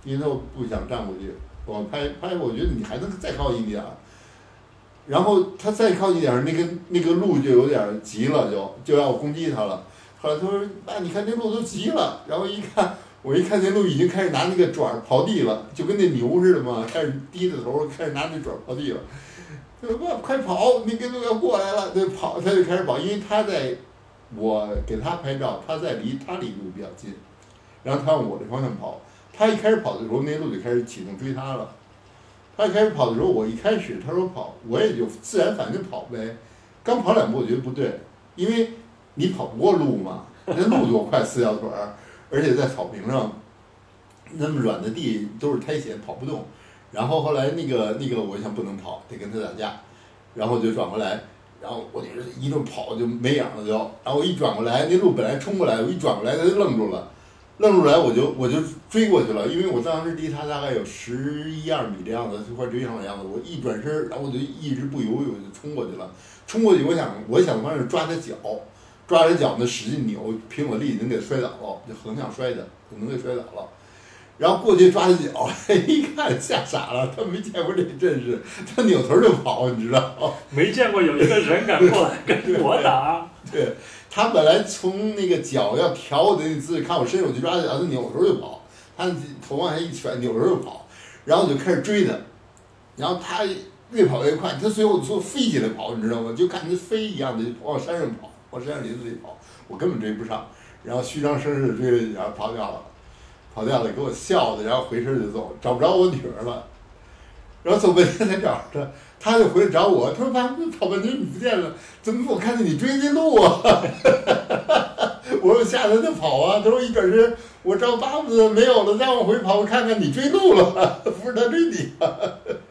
因为他不想站过去。我拍拍，我觉得你还能再靠近一点儿。然后他再靠近点儿，那个那个鹿就有点急了，就就要攻击他了。后来他说：“爸你看那鹿都急了。”然后一看。我一看那鹿已经开始拿那个爪刨地了，就跟那牛似的嘛，开始低着头，开始拿那爪刨地了。他说：“爸快跑！那个鹿要过来了。”就跑，他就开始跑，因为他在，我给他拍照，他在离他离鹿比较近，然后他往我这方向跑。他一开始跑的时候，那鹿就开始启动追他了。他一开始跑的时候，我一开始他说跑，我也就自然反应跑呗。刚跑两步，我觉得不对，因为你跑不过鹿嘛，那鹿多快，四条腿儿。而且在草坪上，那么软的地都是苔藓，跑不动。然后后来那个那个，我想不能跑，得跟他打架。然后就转过来，然后我就一顿跑就没影了就。然后我一转过来，那鹿本来冲过来，我一转过来，它就愣住了，愣住来我就我就追过去了，因为我当时离他大概有十一二米的样子，就快追上的样子。我一转身，然后我就一直不犹豫，我就冲过去了。冲过去，我想我想往上抓他脚。抓着脚呢，使劲扭，凭我力能给摔倒了，就横向摔的，可能给摔倒了。然后过去抓他脚，[LAUGHS] 一看吓傻了，他没见过这阵势，他扭头就跑，你知道？[LAUGHS] 没见过有一个人敢过来跟我打。对，他本来从那个脚要调我的那姿势，看我伸手去抓脚，他扭头就跑，他头往下一甩，扭头就跑，然后我就开始追他，然后他越跑越快，他最后就飞起来跑，你知道吗？就看他飞一样的往山上跑。往山上林子里跑，我根本追不上，然后虚张声势追了一下，跑掉了，跑掉了，给我笑的，然后回身就走，找不着我女儿了，然后走半天才找着，她就回来找我，他说爸，跑半天你不见了，怎么我看见你追那鹿啊？[LAUGHS] 我说吓得他跑啊，他说一转身，我找爸爸没有了，再往回跑，我看看你追鹿了，[LAUGHS] 不是他追你啊。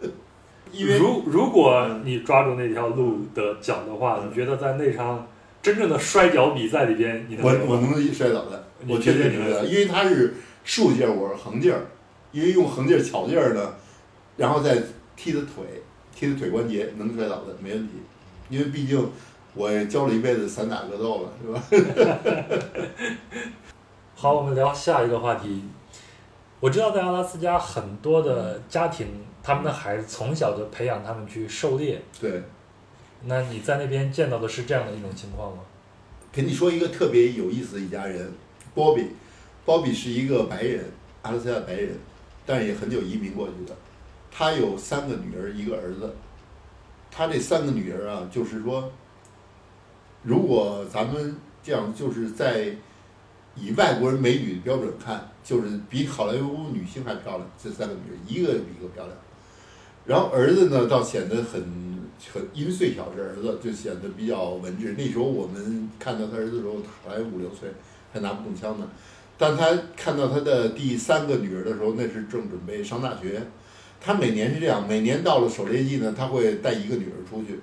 [LAUGHS] 因为如如果你抓住那条鹿的脚的话，你觉得在那场真正的摔跤比赛里边，你能我我能摔倒的，我绝对能摔倒，因为他是竖劲儿，我是横劲儿，因为用横劲儿巧劲儿呢，然后再踢的腿，踢的腿关节能摔倒的，没问题，因为毕竟我教了一辈子散打格斗了，是吧？[LAUGHS] 好，我们聊下一个话题。我知道在阿拉斯加很多的家庭，他们的孩子从小就培养他们去狩猎。对，那你在那边见到的是这样的一种情况吗？给你说一个特别有意思的一家人，波比，波比是一个白人，阿拉斯加白人，但是也很久移民过去的。他有三个女儿，一个儿子。他这三个女儿啊，就是说，如果咱们这样，就是在以外国人美女的标准看，就是比好莱坞女星还漂亮。这三个女人，一个比一个漂亮。然后儿子呢，倒显得很很因为岁小是儿子，就显得比较文质。那时候我们看到他儿子的时候还五六岁，还拿不动枪呢。但他看到他的第三个女儿的时候，那是正准备上大学。他每年是这样，每年到了狩猎季呢，他会带一个女儿出去。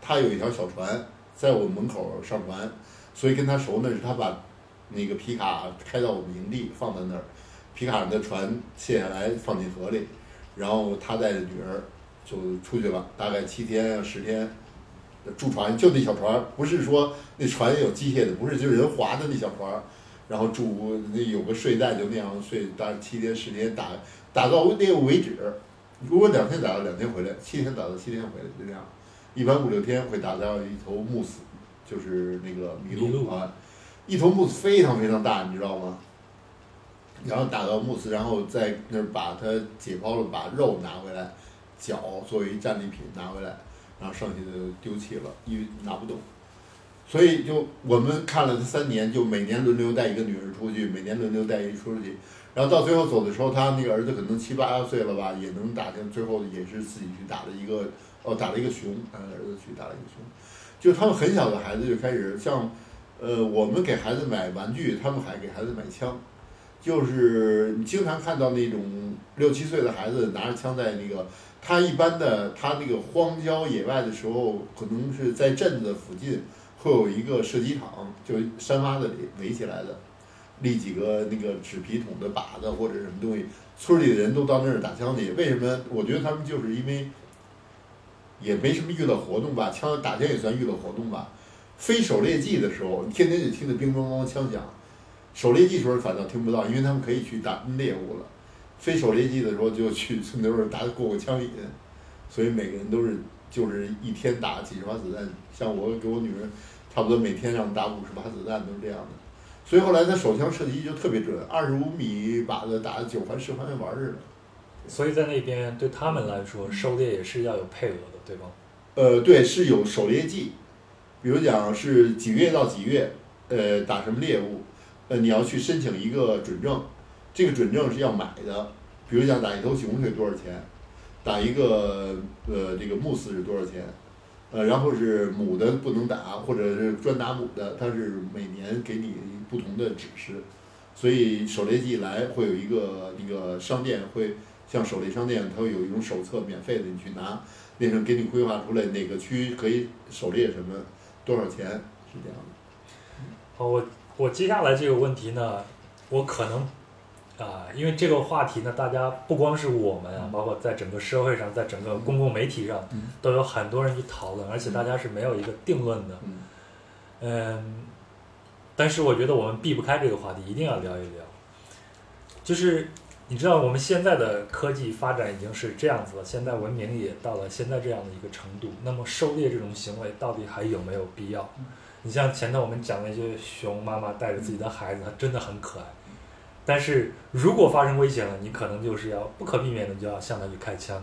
他有一条小船，在我们门口上船，所以跟他熟呢，是他把那个皮卡开到我们营地，放在那儿，皮卡的船卸下来放进河里，然后他带着女儿就出去了，大概七天十天，住船就那小船，不是说那船有机械的，不是就是人划的那小船，然后住那有个睡袋就那样睡，大概七天十天打打到那个为止，如果两天打到两天回来，七天打到七天回来就这样。一般五六天会打到一头木死，就是那个麋鹿啊，一头木死非常非常大，你知道吗？然后打到木死，然后在那儿把它解剖了，把肉拿回来，脚作为战利品拿回来，然后剩下的丢弃了，因为拿不动。所以就我们看了他三年，就每年轮流带一个女人出去，每年轮流带一出去，然后到最后走的时候，他那个儿子可能七八岁了吧，也能打进，最后也是自己去打了一个。哦，打了一个熊，他儿子去打了一个熊，就他们很小的孩子就开始像，呃，我们给孩子买玩具，他们还给孩子买枪，就是你经常看到那种六七岁的孩子拿着枪在那个，他一般的他那个荒郊野外的时候，可能是在镇子附近会有一个射击场，就山洼子里围起来的，立几个那个纸皮桶的靶子或者什么东西，村里的人都到那儿打枪去。为什么？我觉得他们就是因为。也没什么娱乐活动吧，枪打枪也算娱乐活动吧。非狩猎季的时候，你天天就听着乒乒乓乓枪响。狩猎季时候反倒听不到，因为他们可以去打猎物了。非狩猎季的时候就去村头打过过枪瘾，所以每个人都是就是一天打几十发子弹。像我给我女儿，差不多每天让打五十发子弹都是这样的。所以后来他手枪射击就特别准，二十五米靶子打九环十环跟玩似的。所以在那边对他们来说，狩猎也是要有配额的，对吧？呃，对，是有狩猎季，比如讲是几月到几月，呃，打什么猎物，呃，你要去申请一个准证，这个准证是要买的。比如讲打一头熊是多少钱，打一个呃这个牧饲是多少钱，呃，然后是母的不能打，或者是专打母的，它是每年给你不同的指示。所以狩猎季来会有一个那个商店会。像狩猎商店，它会有一种手册，免费的，你去拿，那上给你规划出来哪个区可以狩猎什么，多少钱，是这样的。好，我我接下来这个问题呢，我可能啊，因为这个话题呢，大家不光是我们啊，包括在整个社会上，在整个公共媒体上，都有很多人去讨论，而且大家是没有一个定论的。嗯。但是我觉得我们避不开这个话题，一定要聊一聊，就是。你知道我们现在的科技发展已经是这样子了，现在文明也到了现在这样的一个程度。那么狩猎这种行为到底还有没有必要？你像前头我们讲那些熊妈妈带着自己的孩子，它真的很可爱。但是如果发生危险了，你可能就是要不可避免的就要向它去开枪，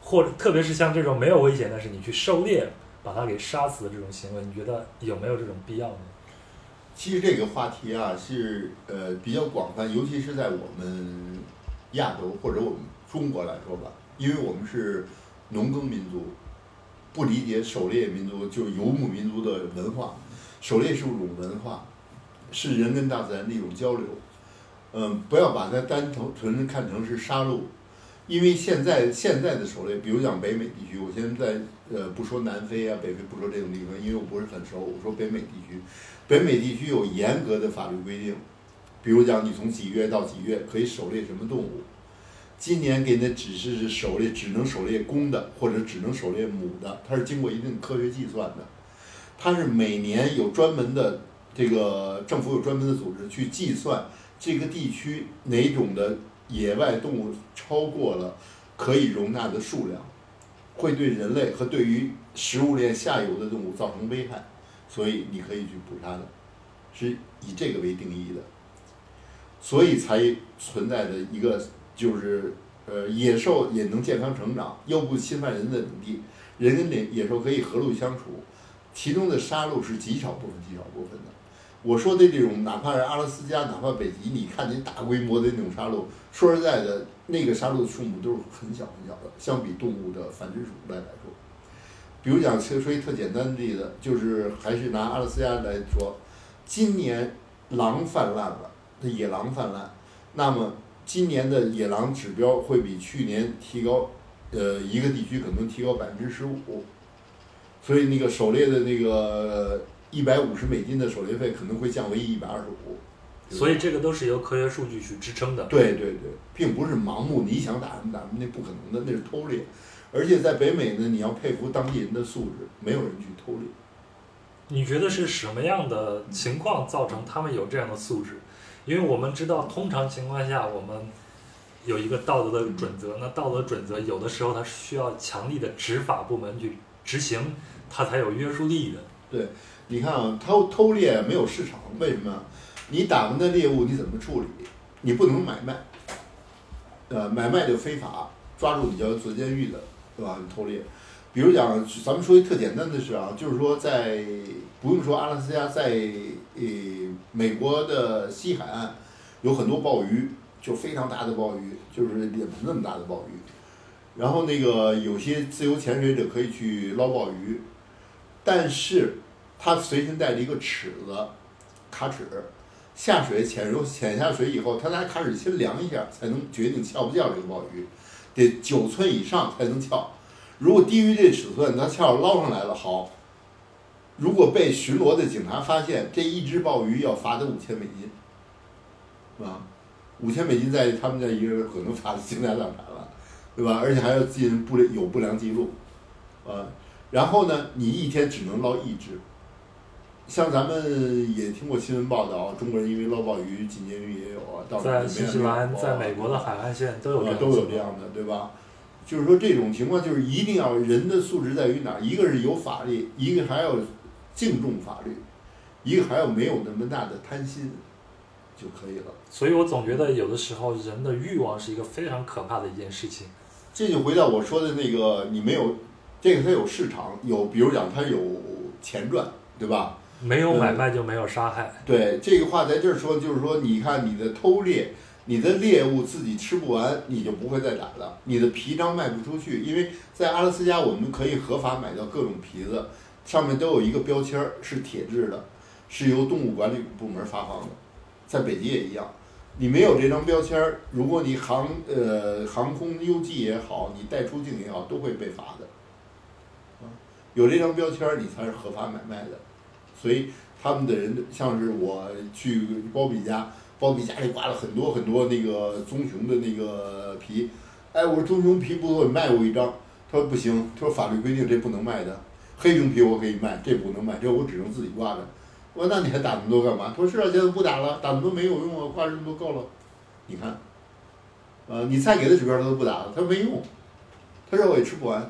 或者特别是像这种没有危险，但是你去狩猎把它给杀死的这种行为，你觉得有没有这种必要呢？其实这个话题啊是呃比较广泛，尤其是在我们。亚洲或者我们中国来说吧，因为我们是农耕民族，不理解狩猎民族就是游牧民族的文化。狩猎是一种文化，是人跟大自然的一种交流。嗯，不要把它单纯纯看成是杀戮，因为现在现在的狩猎，比如讲北美地区，我现在呃不说南非啊、北非，不说这种地方，因为我不是很熟。我说北美地区，北美地区有严格的法律规定。比如讲，你从几月到几月可以狩猎什么动物？今年给你的指示是狩猎只能狩猎公的，或者只能狩猎母的，它是经过一定科学计算的。它是每年有专门的这个政府有专门的组织去计算这个地区哪种的野外动物超过了可以容纳的数量，会对人类和对于食物链下游的动物造成危害，所以你可以去捕杀的，是以这个为定义的。所以才存在的一个就是，呃，野兽也能健康成长，又不侵犯人的领地，人跟野野兽可以和睦相处，其中的杀戮是极少部分、极少部分的。我说的这种，哪怕是阿拉斯加，哪怕北极，你看见大规模的那种杀戮，说实在的，那个杀戮的数目都是很小很小的，相比动物的繁殖数来来说。比如讲，其实说一特简单的例子，就是还是拿阿拉斯加来说，今年狼泛滥了，那野狼泛滥，那么今年的野狼指标会比去年提高，呃，一个地区可能提高百分之十五，所以那个狩猎的那个一百五十美金的狩猎费可能会降为一百二十五。所以这个都是由科学数据去支撑的。对对对，并不是盲目，你想打什么打什么，那不可能的，那是偷猎。而且在北美呢，你要佩服当地人的素质，没有人去偷猎。你觉得是什么样的情况造成他们有这样的素质？因为我们知道，通常情况下，我们有一个道德的准则，那道德准则有的时候它是需要强力的执法部门去执行，它才有约束力的。对，你看啊，偷偷猎没有市场，为什么？你打完的猎物你怎么处理？你不能买卖，呃，买卖就非法，抓住你就要坐监狱的，对吧？很偷猎，比如讲，咱们说一特简单的事啊，就是说在不用说阿拉斯加，在呃美国的西海岸有很多鲍鱼，就非常大的鲍鱼，就是脸盆那么大的鲍鱼，然后那个有些自由潜水者可以去捞鲍鱼，但是他随身带着一个尺子，卡尺。下水潜入潜下水以后，他拿卡尺先量一下，才能决定撬不撬这个鲍鱼，得九寸以上才能撬。如果低于这尺寸，那撬捞上来了好。如果被巡逻的警察发现，这一只鲍鱼要罚他五千美金，啊？五千美金在他们那一个人可能罚的倾家荡产了，对吧？而且还要进不良有不良记录，啊，然后呢，你一天只能捞一只。像咱们也听过新闻报道，中国人因为捞鲍鱼进监狱也有啊，到在新西兰、在美国的海岸线都有这样都有这样的，对吧？就是说这种情况，就是一定要人的素质在于哪儿？一个是有法律，一个还要敬重法律，一个还要没有那么大的贪心就可以了。所以我总觉得有的时候人的欲望是一个非常可怕的一件事情。这就回到我说的那个，你没有这个，它有市场，有比如讲它有钱赚，对吧？没有买卖就没有杀害。对这个话在这儿说，就是说，你看你的偷猎，你的猎物自己吃不完，你就不会再打了。你的皮张卖不出去，因为在阿拉斯加我们可以合法买到各种皮子，上面都有一个标签儿，是铁制的，是由动物管理部门发放的。在北极也一样，你没有这张标签儿，如果你航呃航空邮寄也好，你带出境也好，都会被罚的。有这张标签儿，你才是合法买卖的。所以他们的人像是我去包比家，包比家里挂了很多很多那个棕熊的那个皮，哎，我说棕熊皮不错，你卖我一张。他说不行，他说法律规定这不能卖的。黑熊皮我可以卖，这不能卖，这我只能自己挂着。我说那你还打那么多干嘛？他说是啊，现在不打了，打那么多没有用啊，挂这么多够了。你看，呃，你再给他指标他都不打了，他说没用，他说我也吃不完，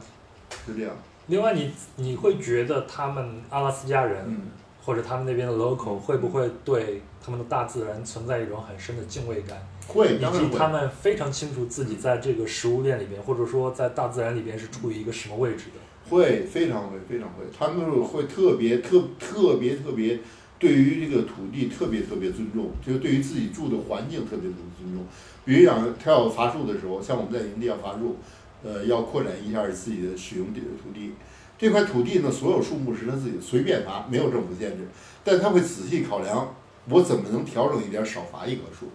就这样。另外，你你会觉得他们阿拉斯加人，或者他们那边的 local 会不会对他们的大自然存在一种很深的敬畏感？会，以及他们非常清楚自己在这个食物链里边，或者说在大自然里边是处于一个什么位置的？会，非常会，非常会。他们会特别特特别特别对于这个土地特别特别尊重，就是对于自己住的环境特别的尊重。比如讲，他要伐树的时候，像我们在营地要伐树。呃，要扩展一下自己的使用地的土地，这块土地呢，所有树木是他自己随便伐，没有政府限制，但他会仔细考量，我怎么能调整一点，少伐一棵树。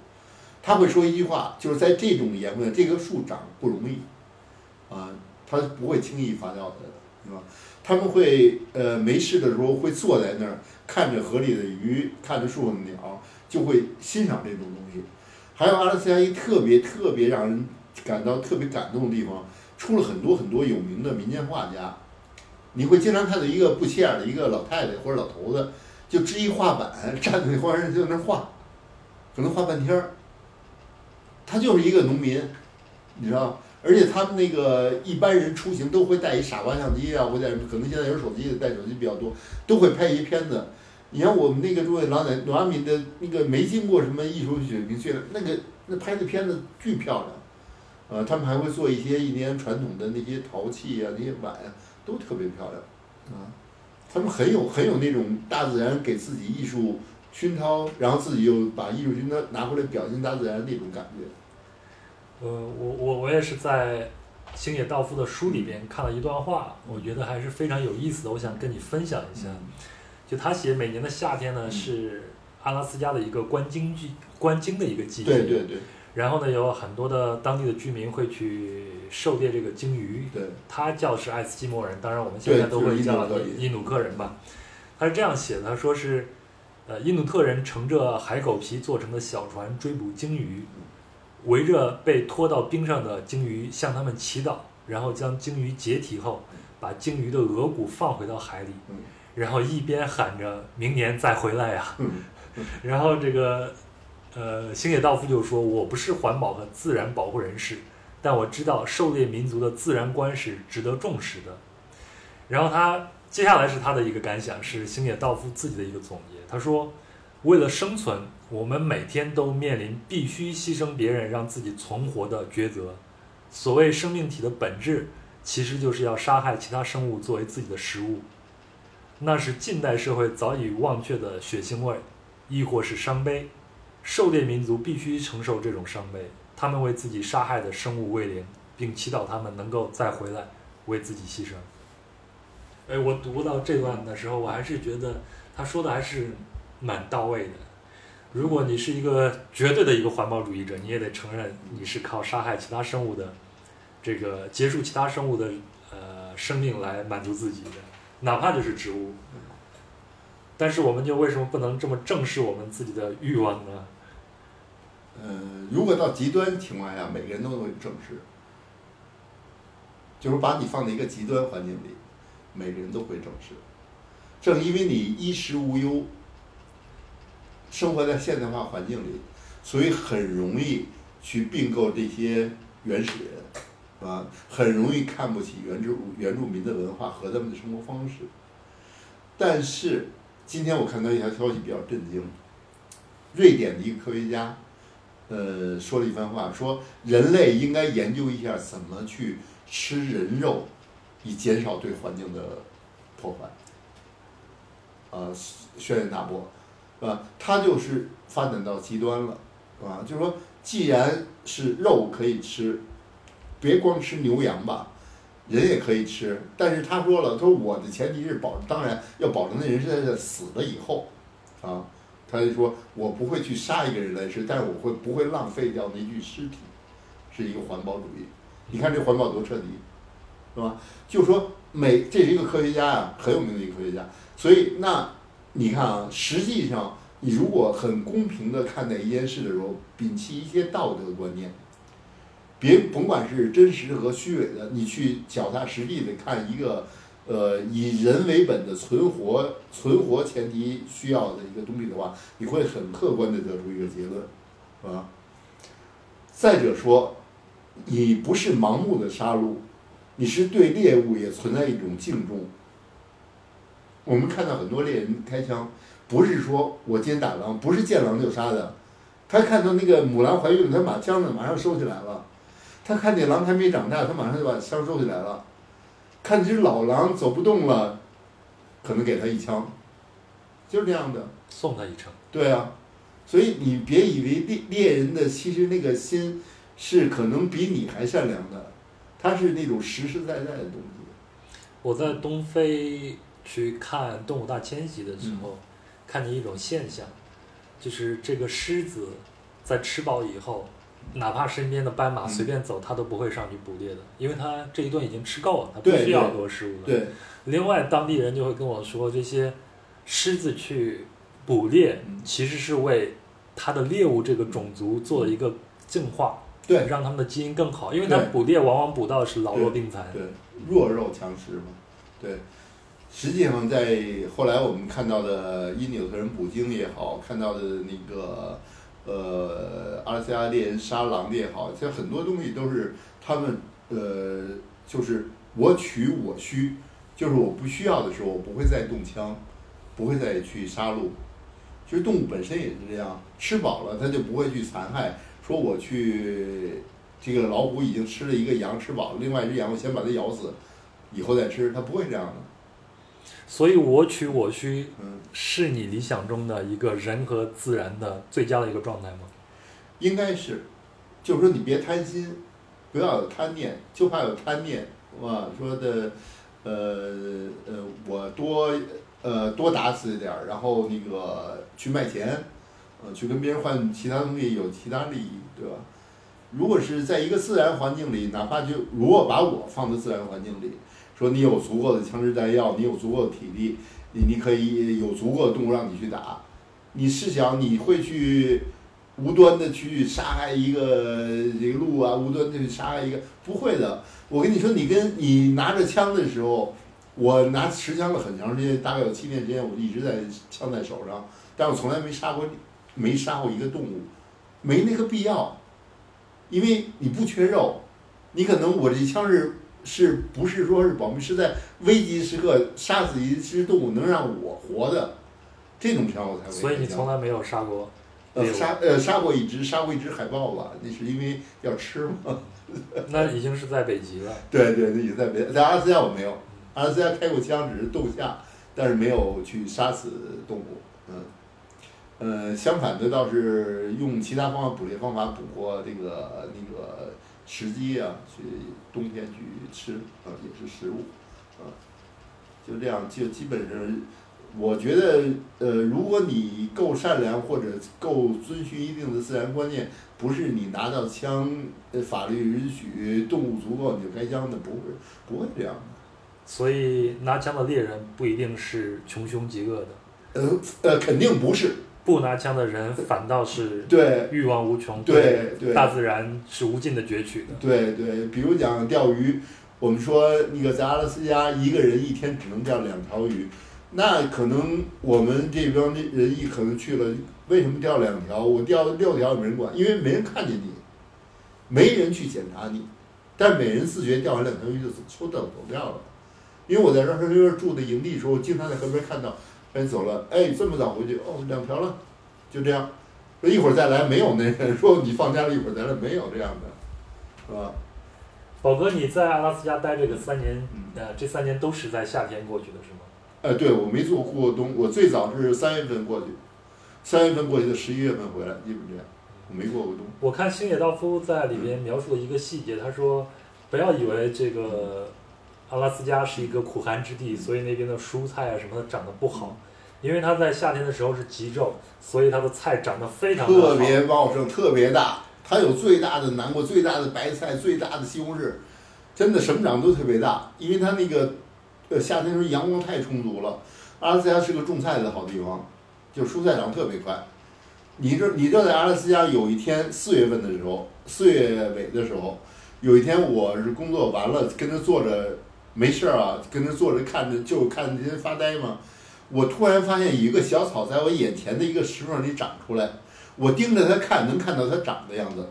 他会说一句话，就是在这种严格，这棵树长不容易，啊，他不会轻易伐掉的，是吧？他们会呃没事的时候会坐在那儿，看着河里的鱼，看着树上的鸟，就会欣赏这种东西。还有阿拉斯加一特别特别让人感到特别感动的地方。出了很多很多有名的民间画家，你会经常看到一个不起眼的一个老太太或者老头子，就支一画板站在花上就在那画，可能画半天儿。他就是一个农民，你知道，而且他们那个一般人出行都会带一傻瓜相机啊，或者可能现在有手机的带手机比较多，都会拍一些片子。你像我们那个诸位老奶老阿敏的那个没经过什么艺术水平训练，那个那拍的片子巨漂亮。呃，他们还会做一些一年传统的那些陶器啊，那些碗呀，都特别漂亮，啊，他们很有很有那种大自然给自己艺术熏陶，然后自己又把艺术熏陶拿回来表现大自然那种感觉。呃，我我我也是在星野道夫的书里边看了一段话，我觉得还是非常有意思的，我想跟你分享一下。就他写每年的夏天呢，嗯是阿拉斯加的一个观鲸季观鲸的一个季节。对对对然后呢，有很多的当地的居民会去狩猎这个鲸鱼。对，他叫是爱斯基摩人，当然我们现在都会叫印努克人吧。他是这样写的，他说是，呃，印努特人乘着海狗皮做成的小船追捕鲸鱼，围着被拖到冰上的鲸鱼向他们祈祷，然后将鲸鱼解体后，把鲸鱼的额骨放回到海里，嗯然后一边喊着明年再回来呀、嗯 [LAUGHS] 然后这个，呃，星野道夫就说：“我不是环保和自然保护人士，但我知道狩猎民族的自然观是值得重视的。”然后他接下来是他的一个感想，是星野道夫自己的一个总结。他说：“为了生存，我们每天都面临必须牺牲别人让自己存活的抉择。所谓生命体的本质，其实就是要杀害其他生物作为自己的食物。那是近代社会早已忘却的血腥味。”亦或是伤悲，狩猎民族必须承受这种伤悲。他们为自己杀害的生物为灵，并祈祷他们能够再回来，为自己牺牲。哎，我读到这段的时候，我还是觉得他说的还是蛮到位的。如果你是一个绝对的一个环保主义者，你也得承认你是靠杀害其他生物的这个结束其他生物的呃生命来满足自己的，哪怕就是植物。但是我们就为什么不能这么正视我们自己的欲望呢？呃，如果到极端情况下，每个人都会正视，就是把你放在一个极端环境里，每个人都会正视。正因为你衣食无忧，生活在现代化环境里，所以很容易去并购这些原始人，啊，很容易看不起原住原住民的文化和他们的生活方式。但是今天我看到一条消息比较震惊，瑞典的一个科学家，呃，说了一番话，说人类应该研究一下怎么去吃人肉，以减少对环境的破坏。啊，轩然大波，是吧？他就是发展到极端了，啊？就是说，既然是肉可以吃，别光吃牛羊吧，人也可以吃。但是他说了，他说我的前提是保，当然要保证那人是在死了以后，啊，他就说我不会去杀一个人来吃，但是我会不会浪费掉那具尸体，是一个环保主义。你看这环保多彻底，是吧？就说每这是一个科学家呀、很有名的一个科学家。所以那你看啊，实际上你如果很公平的看待一件事的时候，摒弃一些道德观念，别甭管是真实和虚伪的，你去脚踏实地的看一个呃以人为本的存活存活前提需要的一个东西的话，你会很客观的得出一个结论，是吧？再者说，你不是盲目的杀戮，你是对猎物也存在一种敬重。我们看到很多猎人开枪，不是说我今天打狼，不是见狼就杀的，他看到那个母狼怀孕，他把枪呢马上收起来了，他看见狼还没长大，他马上就把枪收起来了，看这只老狼走不动了，可能给他一枪，就是这样的。送他一程。对啊，所以你别以为猎猎人的其实那个心是可能比你还善良的，他是那种实实在在的东西。我在东非去看《动物大迁徙》的时候，看见一种现象，就是这个狮子在吃饱以后，哪怕身边的斑马嗯随便走，它都不会上去捕猎的，因为它这一顿已经吃够了，它不需要多食物了。对，另外，当地人就会跟我说，这些狮子去捕猎嗯，其实是为它的猎物这个种族做了一个净化，对让他们的基因更好，因为它捕猎往往捕到的是老弱病残。对，弱肉强食嘛，对。实际上，在后来我们看到的因纽特人捕鲸也好，看到的那个呃阿拉斯加猎人杀狼的也好，其实很多东西都是他们呃，就是我取我需，就是我不需要的时候，我不会再动枪，不会再去杀戮。其实动物本身也是这样，吃饱了它就不会去残害，说我去这个老虎已经吃了一个羊，吃饱了，另外一只羊我先把它咬死，以后再吃，它不会这样的。所以我取我需嗯，是你理想中的一个人和自然的最佳的一个状态吗？应该是，就是说你别贪心，不要有贪念，就怕有贪念，哇，说的，呃呃，我多呃多打死一点儿，然后那个去卖钱，呃，去跟别人换其他东西，有其他利益，对吧？如果是在一个自然环境里，哪怕就如果把我放在自然环境里，说你有足够的枪支弹药，你有足够的体力，你你可以有足够的动物让你去打，你试想你会去无端的去杀害一个这个鹿啊，无端的去杀害一个，不会的。我跟你说，你跟你拿着枪的时候，我拿持枪了很长时间，大概有七年时间，我一直在枪在手上，但我从来没杀过，没杀过一个动物，没那个必要。因为你不缺肉，你可能我这枪是是不是说是保密，是在危急时刻杀死一只动物能让我活的，这种枪我才会。所以你从来没有杀过？呃，杀呃杀过一只，杀过一只海豹吧，那是因为要吃嘛。[LAUGHS] 那已经是在北极了。对对，那已经在北，在阿拉斯加我没有，阿拉斯加开过枪，只是斗下，但是没有去杀死动物，嗯。呃，相反的倒是用其他方法捕猎方法捕过这个那个时机啊，去冬天去吃啊，也是食物，啊，就这样就基本上，我觉得呃，如果你够善良或者够遵循一定的自然观念，不是你拿到枪，呃，法律允许动物足够你就开枪的，不会不会这样的。所以拿枪的猎人不一定是穷凶极恶的。呃呃，肯定不是。不拿枪的人反倒是对欲望无穷，对对，大自然是无尽的攫取的。对对，比如讲钓鱼，我们说那个在阿拉斯加一个人一天只能钓两条鱼，那可能我们这边的人一可能去了，为什么钓两条？我钓六条也没人管，因为没人看见你，没人去检查你，但每人自觉钓完两条鱼就抽走走掉了。因为我在这儿边住的营地时候，经常在河边看到。哎，走了，哎，这么早回去？哦，两条了，就这样。说一会儿再来，没有那人说你放假了一会儿再来，没有这样的，是吧？宝哥，你在阿拉斯加待这个三年，呃，这三年都是在夏天过去的是吗？哎，对，我没做过冬，我最早是三月份过去，三月份过去的，十一月份回来，基本这样，我没过过冬。我看星野道夫在里边描述了一个细节，他说，不要以为这个。阿拉斯加是一个苦寒之地，所以那边的蔬菜啊什么的长得不好，因为它在夏天的时候是极昼，所以它的菜长得非常特别茂盛，特别大。它有最大的南瓜、最大的白菜、最大的西红柿，真的什么长都特别大。因为它那个呃夏天时候阳光太充足了。阿拉斯加是个种菜的好地方，就蔬菜长得特别快。你这你这在阿拉斯加有一天四月份的时候，四月尾的时候，有一天我是工作完了跟着坐着。没事儿啊，跟那坐着看着，就看那些发呆嘛。我突然发现一个小草在我眼前的一个石缝里长出来，我盯着它看，能看到它长的样子，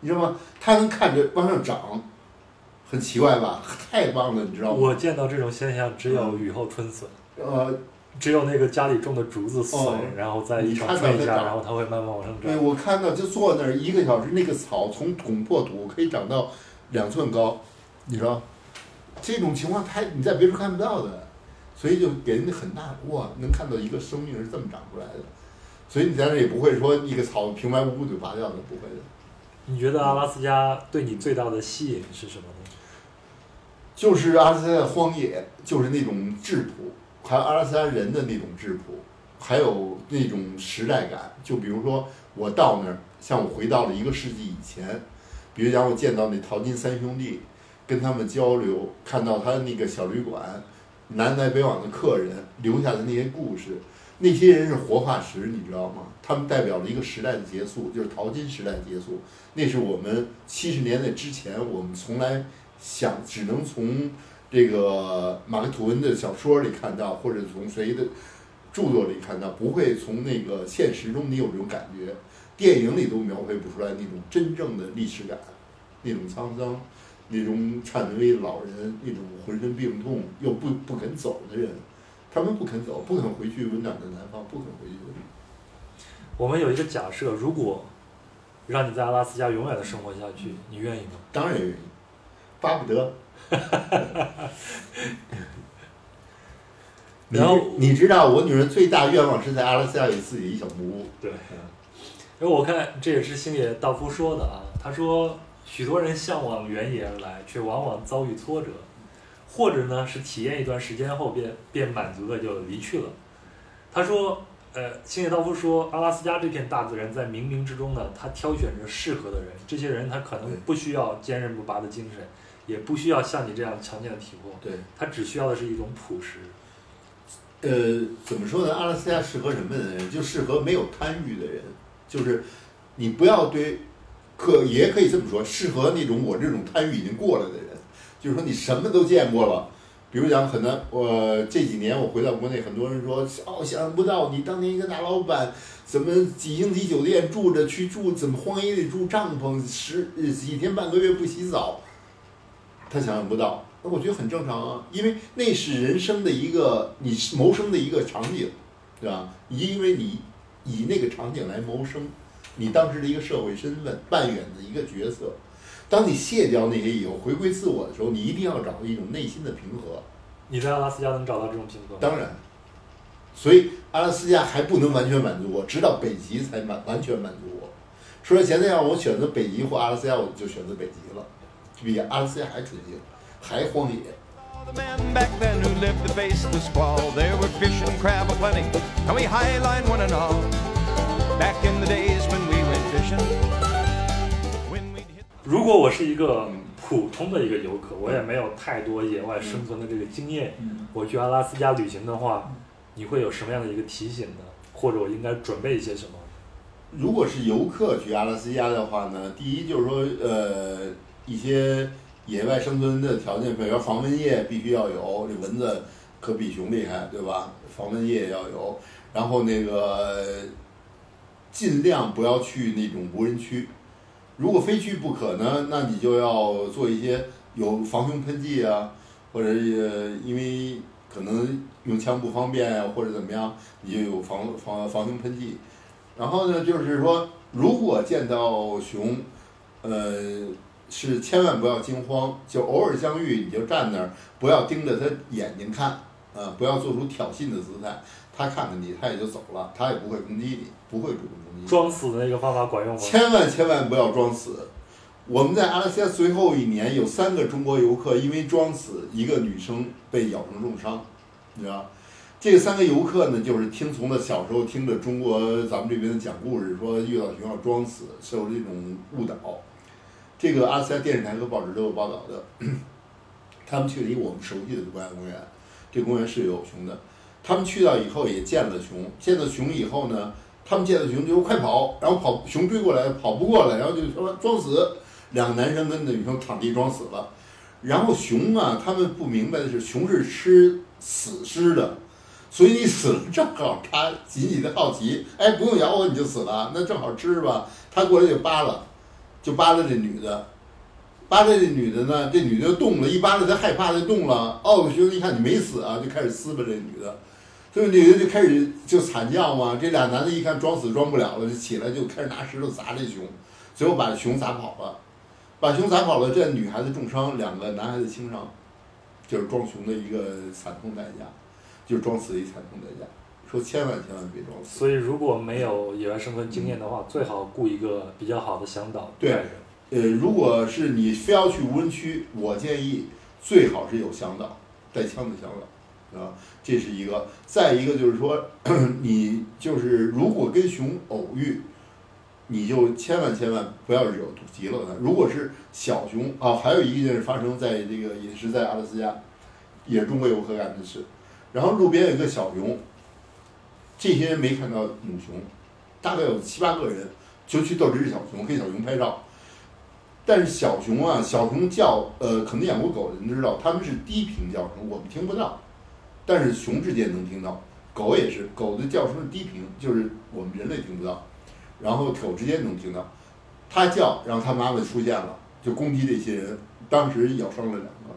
你知道吗？它能看着往上长，很奇怪吧？太棒了，你知道吗？我见到这种现象只有雨后春笋，呃，只有那个家里种的竹子笋，然后再一场春一下，然后它会慢慢往上长。对，我看到就坐那儿一个小时，那个草从捅破土可以长到两寸高，你说？这种情况太你在别处看不到的，所以就给人很大哇，能看到一个生命是这么长出来的，所以你在那也不会说一个草平白无故就拔掉的，不会的。你觉得阿拉斯加对你最大的吸引是什么呢？就是阿拉斯加的荒野，就是那种质朴，还有阿拉斯加人的那种质朴，还有那种时代感。就比如说我到那儿，像我回到了一个世纪以前，比如讲我见到那淘金三兄弟。跟他们交流，看到他那个小旅馆，南来北往的客人留下的那些故事，那些人是活化石，你知道吗？他们代表了一个时代的结束，就是淘金时代结束。那是我们七十年代之前，我们从来想只能从这个马克吐温的小说里看到，或者从谁的著作里看到，不会从那个现实中你有这种感觉，电影里都描绘不出来那种真正的历史感，那种沧桑。那种颤巍的老人，那种浑身病痛又不不肯走的人，他们不肯走，不肯回去温暖的南方，不肯回去。我们有一个假设，如果让你在阿拉斯加永远的生活下去，你愿意吗？当然愿意，巴不得。[LAUGHS] 然后你知道，我女人最大愿望是在阿拉斯加有自己一小木屋。对。因为我看这也是星野道夫说的啊，他说。许多人向往原野而来，却往往遭遇挫折，或者呢是体验一段时间后便便满足的就离去了。他说，呃，星野道夫说，阿拉斯加这片大自然在冥冥之中呢，他挑选着适合的人，这些人他可能不需要坚韧不拔的精神，也不需要像你这样强健的体魄，对，他只需要的是一种朴实。呃，怎么说呢？阿拉斯加适合什么的人？就适合没有贪欲的人，就是你不要对，可也可以这么说，适合那种我这种贪欲已经过了的人，就是说你什么都见过了。比如讲，可能我这几年我回到国内，很多人说哦，想象不到你当年一个大老板，怎么几星级酒店住着去住，怎么荒野里住帐篷，十几天半个月不洗澡，他想象不到。那我觉得很正常啊，因为那是人生的一个你谋生的一个场景，对吧？因为你以那个场景来谋生，你当时的一个社会身份扮演的一个角色。当你卸掉那些以后，回归自我的时候，你一定要找到一种内心的平和。你在阿拉斯加能找到这种平和吗？当然，所以阿拉斯加还不能完全满足我，直到北极才满完全满足我。说来现在让我选择北极或阿拉斯加，我就选择北极了，比阿拉斯加还纯净，还荒野。The men back then who lived to face the squall, there were fish and crab aplenty, and we highline one and all. Back in the days 如果我是一个嗯普通的一个游客，我也没有太多野外生存的这个经验，嗯我去阿拉斯加旅行的话，你会有什么样的一个提醒呢？或者我应该准备一些什么？如果是游客去阿拉斯加的话呢，第一就是说，呃，一些野外生存的条件，比如说防蚊液必须要有，这蚊子可比熊厉害，对吧？防蚊液要有，然后那个尽量不要去那种无人区，如果非去不可呢，那你就要做一些有防熊喷剂啊，或者也，因为可能用枪不方便啊，或者怎么样，你就有防防防熊喷剂。然后呢，就是说，如果见到熊，呃，是千万不要惊慌，就偶尔相遇你就站那儿，不要盯着它眼睛看，呃，不要做出挑衅的姿态。它看看你，他也就走了，他也不会攻击你，不会主动攻击你。装死的那个方法管用吗？千万千万不要装死。我们在阿拉斯加最后一年有三个中国游客因为装死，一个女生被咬成重伤，你知道吧？这三个游客呢，就是听从了小时候听着中国咱们这边的讲故事，说遇到熊要装死，受这种误导。这个阿拉斯加电视台和报纸都有报道的。[COUGHS] 他们去了一个我们熟悉的国家公园，这个公园是有熊的。他们去到以后也见了熊，见到熊以后呢，他们见到熊就快跑，然后跑熊追过来跑不过来，然后就说装死。两个男生跟那女生躺地装死了。然后熊啊，他们不明白的是，熊是吃死尸的，所以你死了正好它紧紧的好奇，哎，不用咬我你就死了，那正好吃吧。他过来就扒拉，就扒拉这女的，扒拉这女的呢，这女的动了，一扒拉她害怕就动了。哦，熊一看你没死啊，就开始撕巴这女的，这个女的就开始就惨叫嘛。这俩男的一看装死装不了了，就起来就开始拿石头砸这熊，最后把熊砸跑了。把熊砸跑了，这女孩子重伤，两个男孩子轻伤，就是装熊的一个惨痛代价，就是装死的一惨痛代价。说千万千万别装死。所以如果没有野外生存经验的话，最好雇一个比较好的向导对。呃，如果是你非要去无人区，我建议最好是有向导，带枪的向导，啊，这是一个。再一个就是说，[CLEARS THROAT] 你就是如果跟熊偶遇，你就千万千万不要惹急了它。如果是小熊啊，还有一件事发生在这个也是在阿拉斯加，也是中国游客干的事。然后路边有个小熊，这些人没看到母熊，大概有七八个人就去逗这只小熊，给小熊拍照。但是小熊啊，小熊叫，呃，可能养过狗的人知道，它们是低频叫声，我们听不到，但是熊之间能听到，狗也是，狗的叫声是低频，就是我们人类听不到，然后狗之间能听到，它叫，然后它妈妈出现了，就攻击这些人，当时咬伤了两个，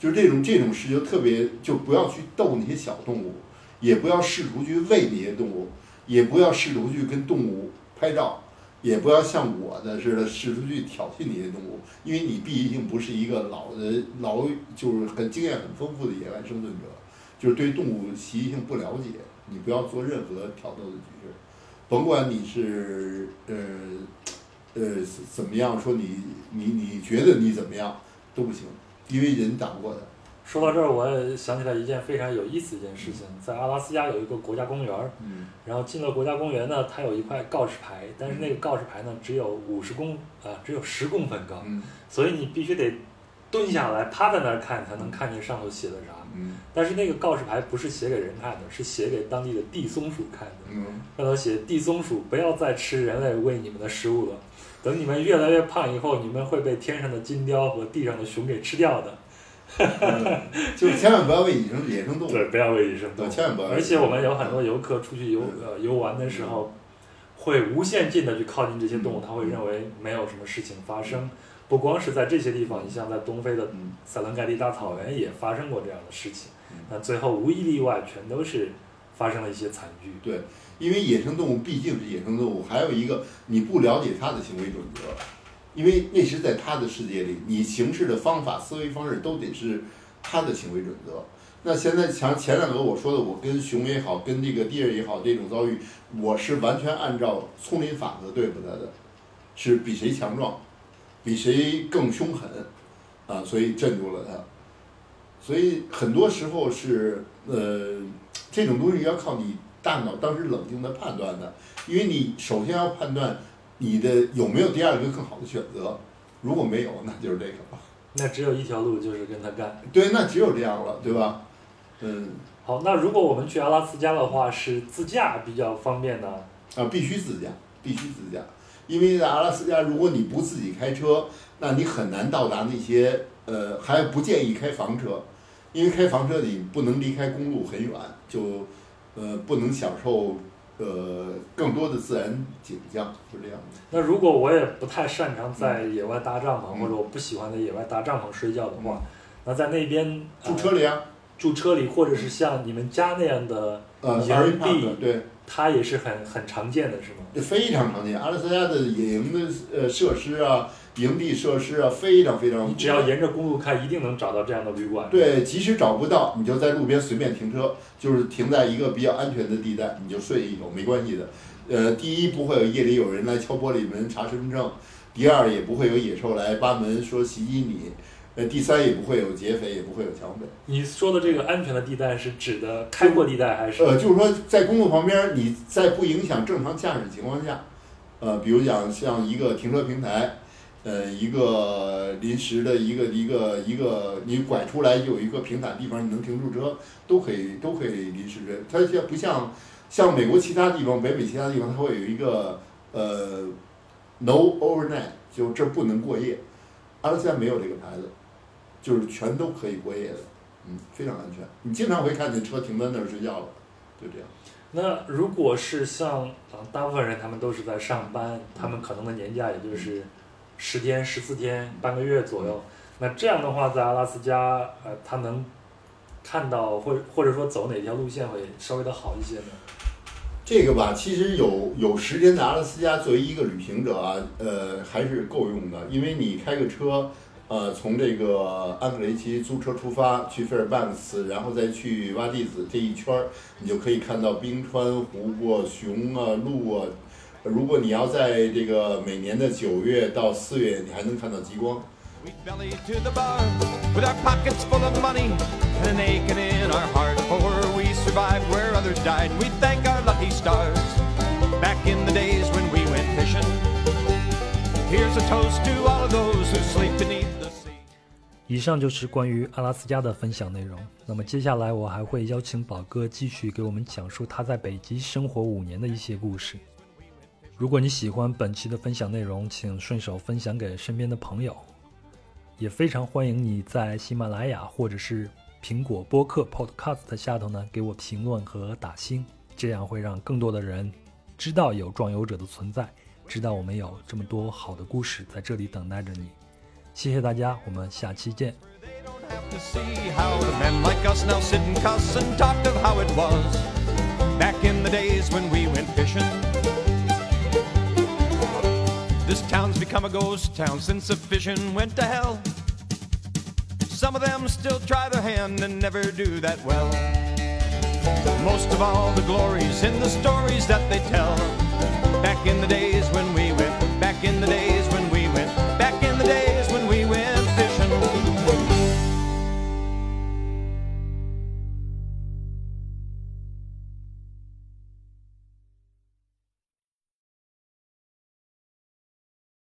就是这种这种事就特别，就不要去逗那些小动物，也不要试图去喂那些动物，也不要试图去跟动物拍照。也不要像我的似的试图去挑衅那些动物，因为你毕竟不是一个老的老就是很经验很丰富的野外生存者，就是对动物习性不了解，你不要做任何挑逗的举止，甭管你是呃呃怎怎么样，说你你你觉得你怎么样都不行，因为人打不过他。说到这儿，我也想起来一件非常有意思的一件事情，在阿拉斯加有一个国家公园儿，嗯然后进了国家公园呢，它有一块告示牌，但是那个告示牌呢只有五十公啊、只有十公分高，嗯所以你必须得蹲下来趴在那儿看，才能看见上头写的啥。嗯但是那个告示牌不是写给人看的，是写给当地的地松鼠看的。嗯上头写地松鼠不要再吃人类喂你们的食物了，等你们越来越胖以后，你们会被天上的金雕和地上的熊给吃掉的。嗯，[LAUGHS] 就是千万不要喂野生野生动物。对，不要喂野生动，物。千万不要。而且我们有很多游客出去游呃游玩的时候，会无限近的去靠近这些动物，他会认为没有什么事情发生。不光是在这些地方，你像在东非的嗯塞伦盖蒂大草原也发生过这样的事情嗯，但最后无一例外全都是发生了一些惨剧。对，因为野生动物毕竟是野生动物，还有一个你不了解它的行为准则，因为那是在它的世界里，你行事的方法、思维方式都得是它的行为准则。那现在像前两个我说的，我跟熊也好，跟这个 deer 也好，这种遭遇，我是完全按照丛林法则对付它的，是比谁强壮，比谁更凶狠，啊，所以镇住了他。所以很多时候是呃，这种东西要靠你大脑当时冷静的判断的，因为你首先要判断你的有没有第二个更好的选择，如果没有，那就是这个了。那只有一条路，就是跟他干。对，那只有这样了，对吧？嗯，好，那如果我们去阿拉斯加的话，是自驾比较方便呢？啊，必须自驾，必须自驾，因为在阿拉斯加，如果你不自己开车，那你很难到达那些呃，还不建议开房车，因为开房车你不能离开公路很远，就呃不能享受呃更多的自然景象，是这样的。那如果我也不太擅长在野外搭帐篷，嗯。或者我不喜欢在野外搭帐篷睡觉的话，那在那边、呃住车里啊，住车里，或者是像你们家那样的呃营地，对，它也是很很常见的，是吗？这非常常见。阿拉斯加的野营的呃设施啊，营地设施啊，非常非常。你只要沿着公路开，一定能找到这样的旅馆。对，即使找不到，你就在路边随便停车，就是停在一个比较安全的地带，你就睡一宿没关系的。呃，第一不会有夜里有人来敲玻璃门查身份证，第二也不会有野兽来扒门说袭击你，呃，第三也不会有劫匪，也不会有抢匪。你说的这个安全的地带是指的开阔地带还是？呃，就是说在公路旁边，你在不影响正常驾驶情况下，呃，比如讲像一个停车平台，呃，一个临时的一个一个一个，你拐出来有一个平坦地方，你能停住车，都可以都可以临时的。它现在不像像美国其他地方，北美其他地方，它会有一个呃 no overnight，就这不能过夜。阿拉斯加没有这个牌子，就是全都可以过夜的，嗯，非常安全。你经常会看见车停在那儿睡觉了，就这样。那如果是像啊，大部分人他们都是在上班，他们可能的年假也就是十天、十四天、半个月左右。那这样的话，在阿拉斯加，呃，他能看到或或者说走哪条路线会稍微的好一些呢？这个吧，其实有有时间在阿拉斯加作为一个旅行者啊，呃，还是够用的，因为你开个车，呃，从这个安克雷奇租车出发去费尔班克斯，然后再去洼地子这一圈儿，你就可以看到冰川、湖泊、熊啊、鹿啊。如果你要在这个每年的九月到四月，你还能看到极光。We belly to the bar with our pockets full of money and an aching in our heart. For we survived where others died. We thank our lucky stars. Back in the days when we went fishing. Here's a toast to all of those who sleep beneath. 以上就是关于阿拉斯加的分享内容。那么接下来我还会邀请宝哥继续给我们讲述他在北极生活五年的一些故事。如果你喜欢本期的分享内容，请顺手分享给身边的朋友。也非常欢迎你在喜马拉雅或者是苹果播客 Podcast 下头呢给我评论和打星，这样会让更多的人知道有壮游者的存在，知道我们有这么多好的故事在这里等待着你。谢谢大家，我们下期见。 They don't have to see how the men like us now sit and cuss and talk of how it was back in the days when we went fishing. This town's become a ghost town since the fishing went to hell. Some of them still try their hand and never do that well. Most of all, the glories in the stories that they tell. Back in the days when we went, back Back in the days when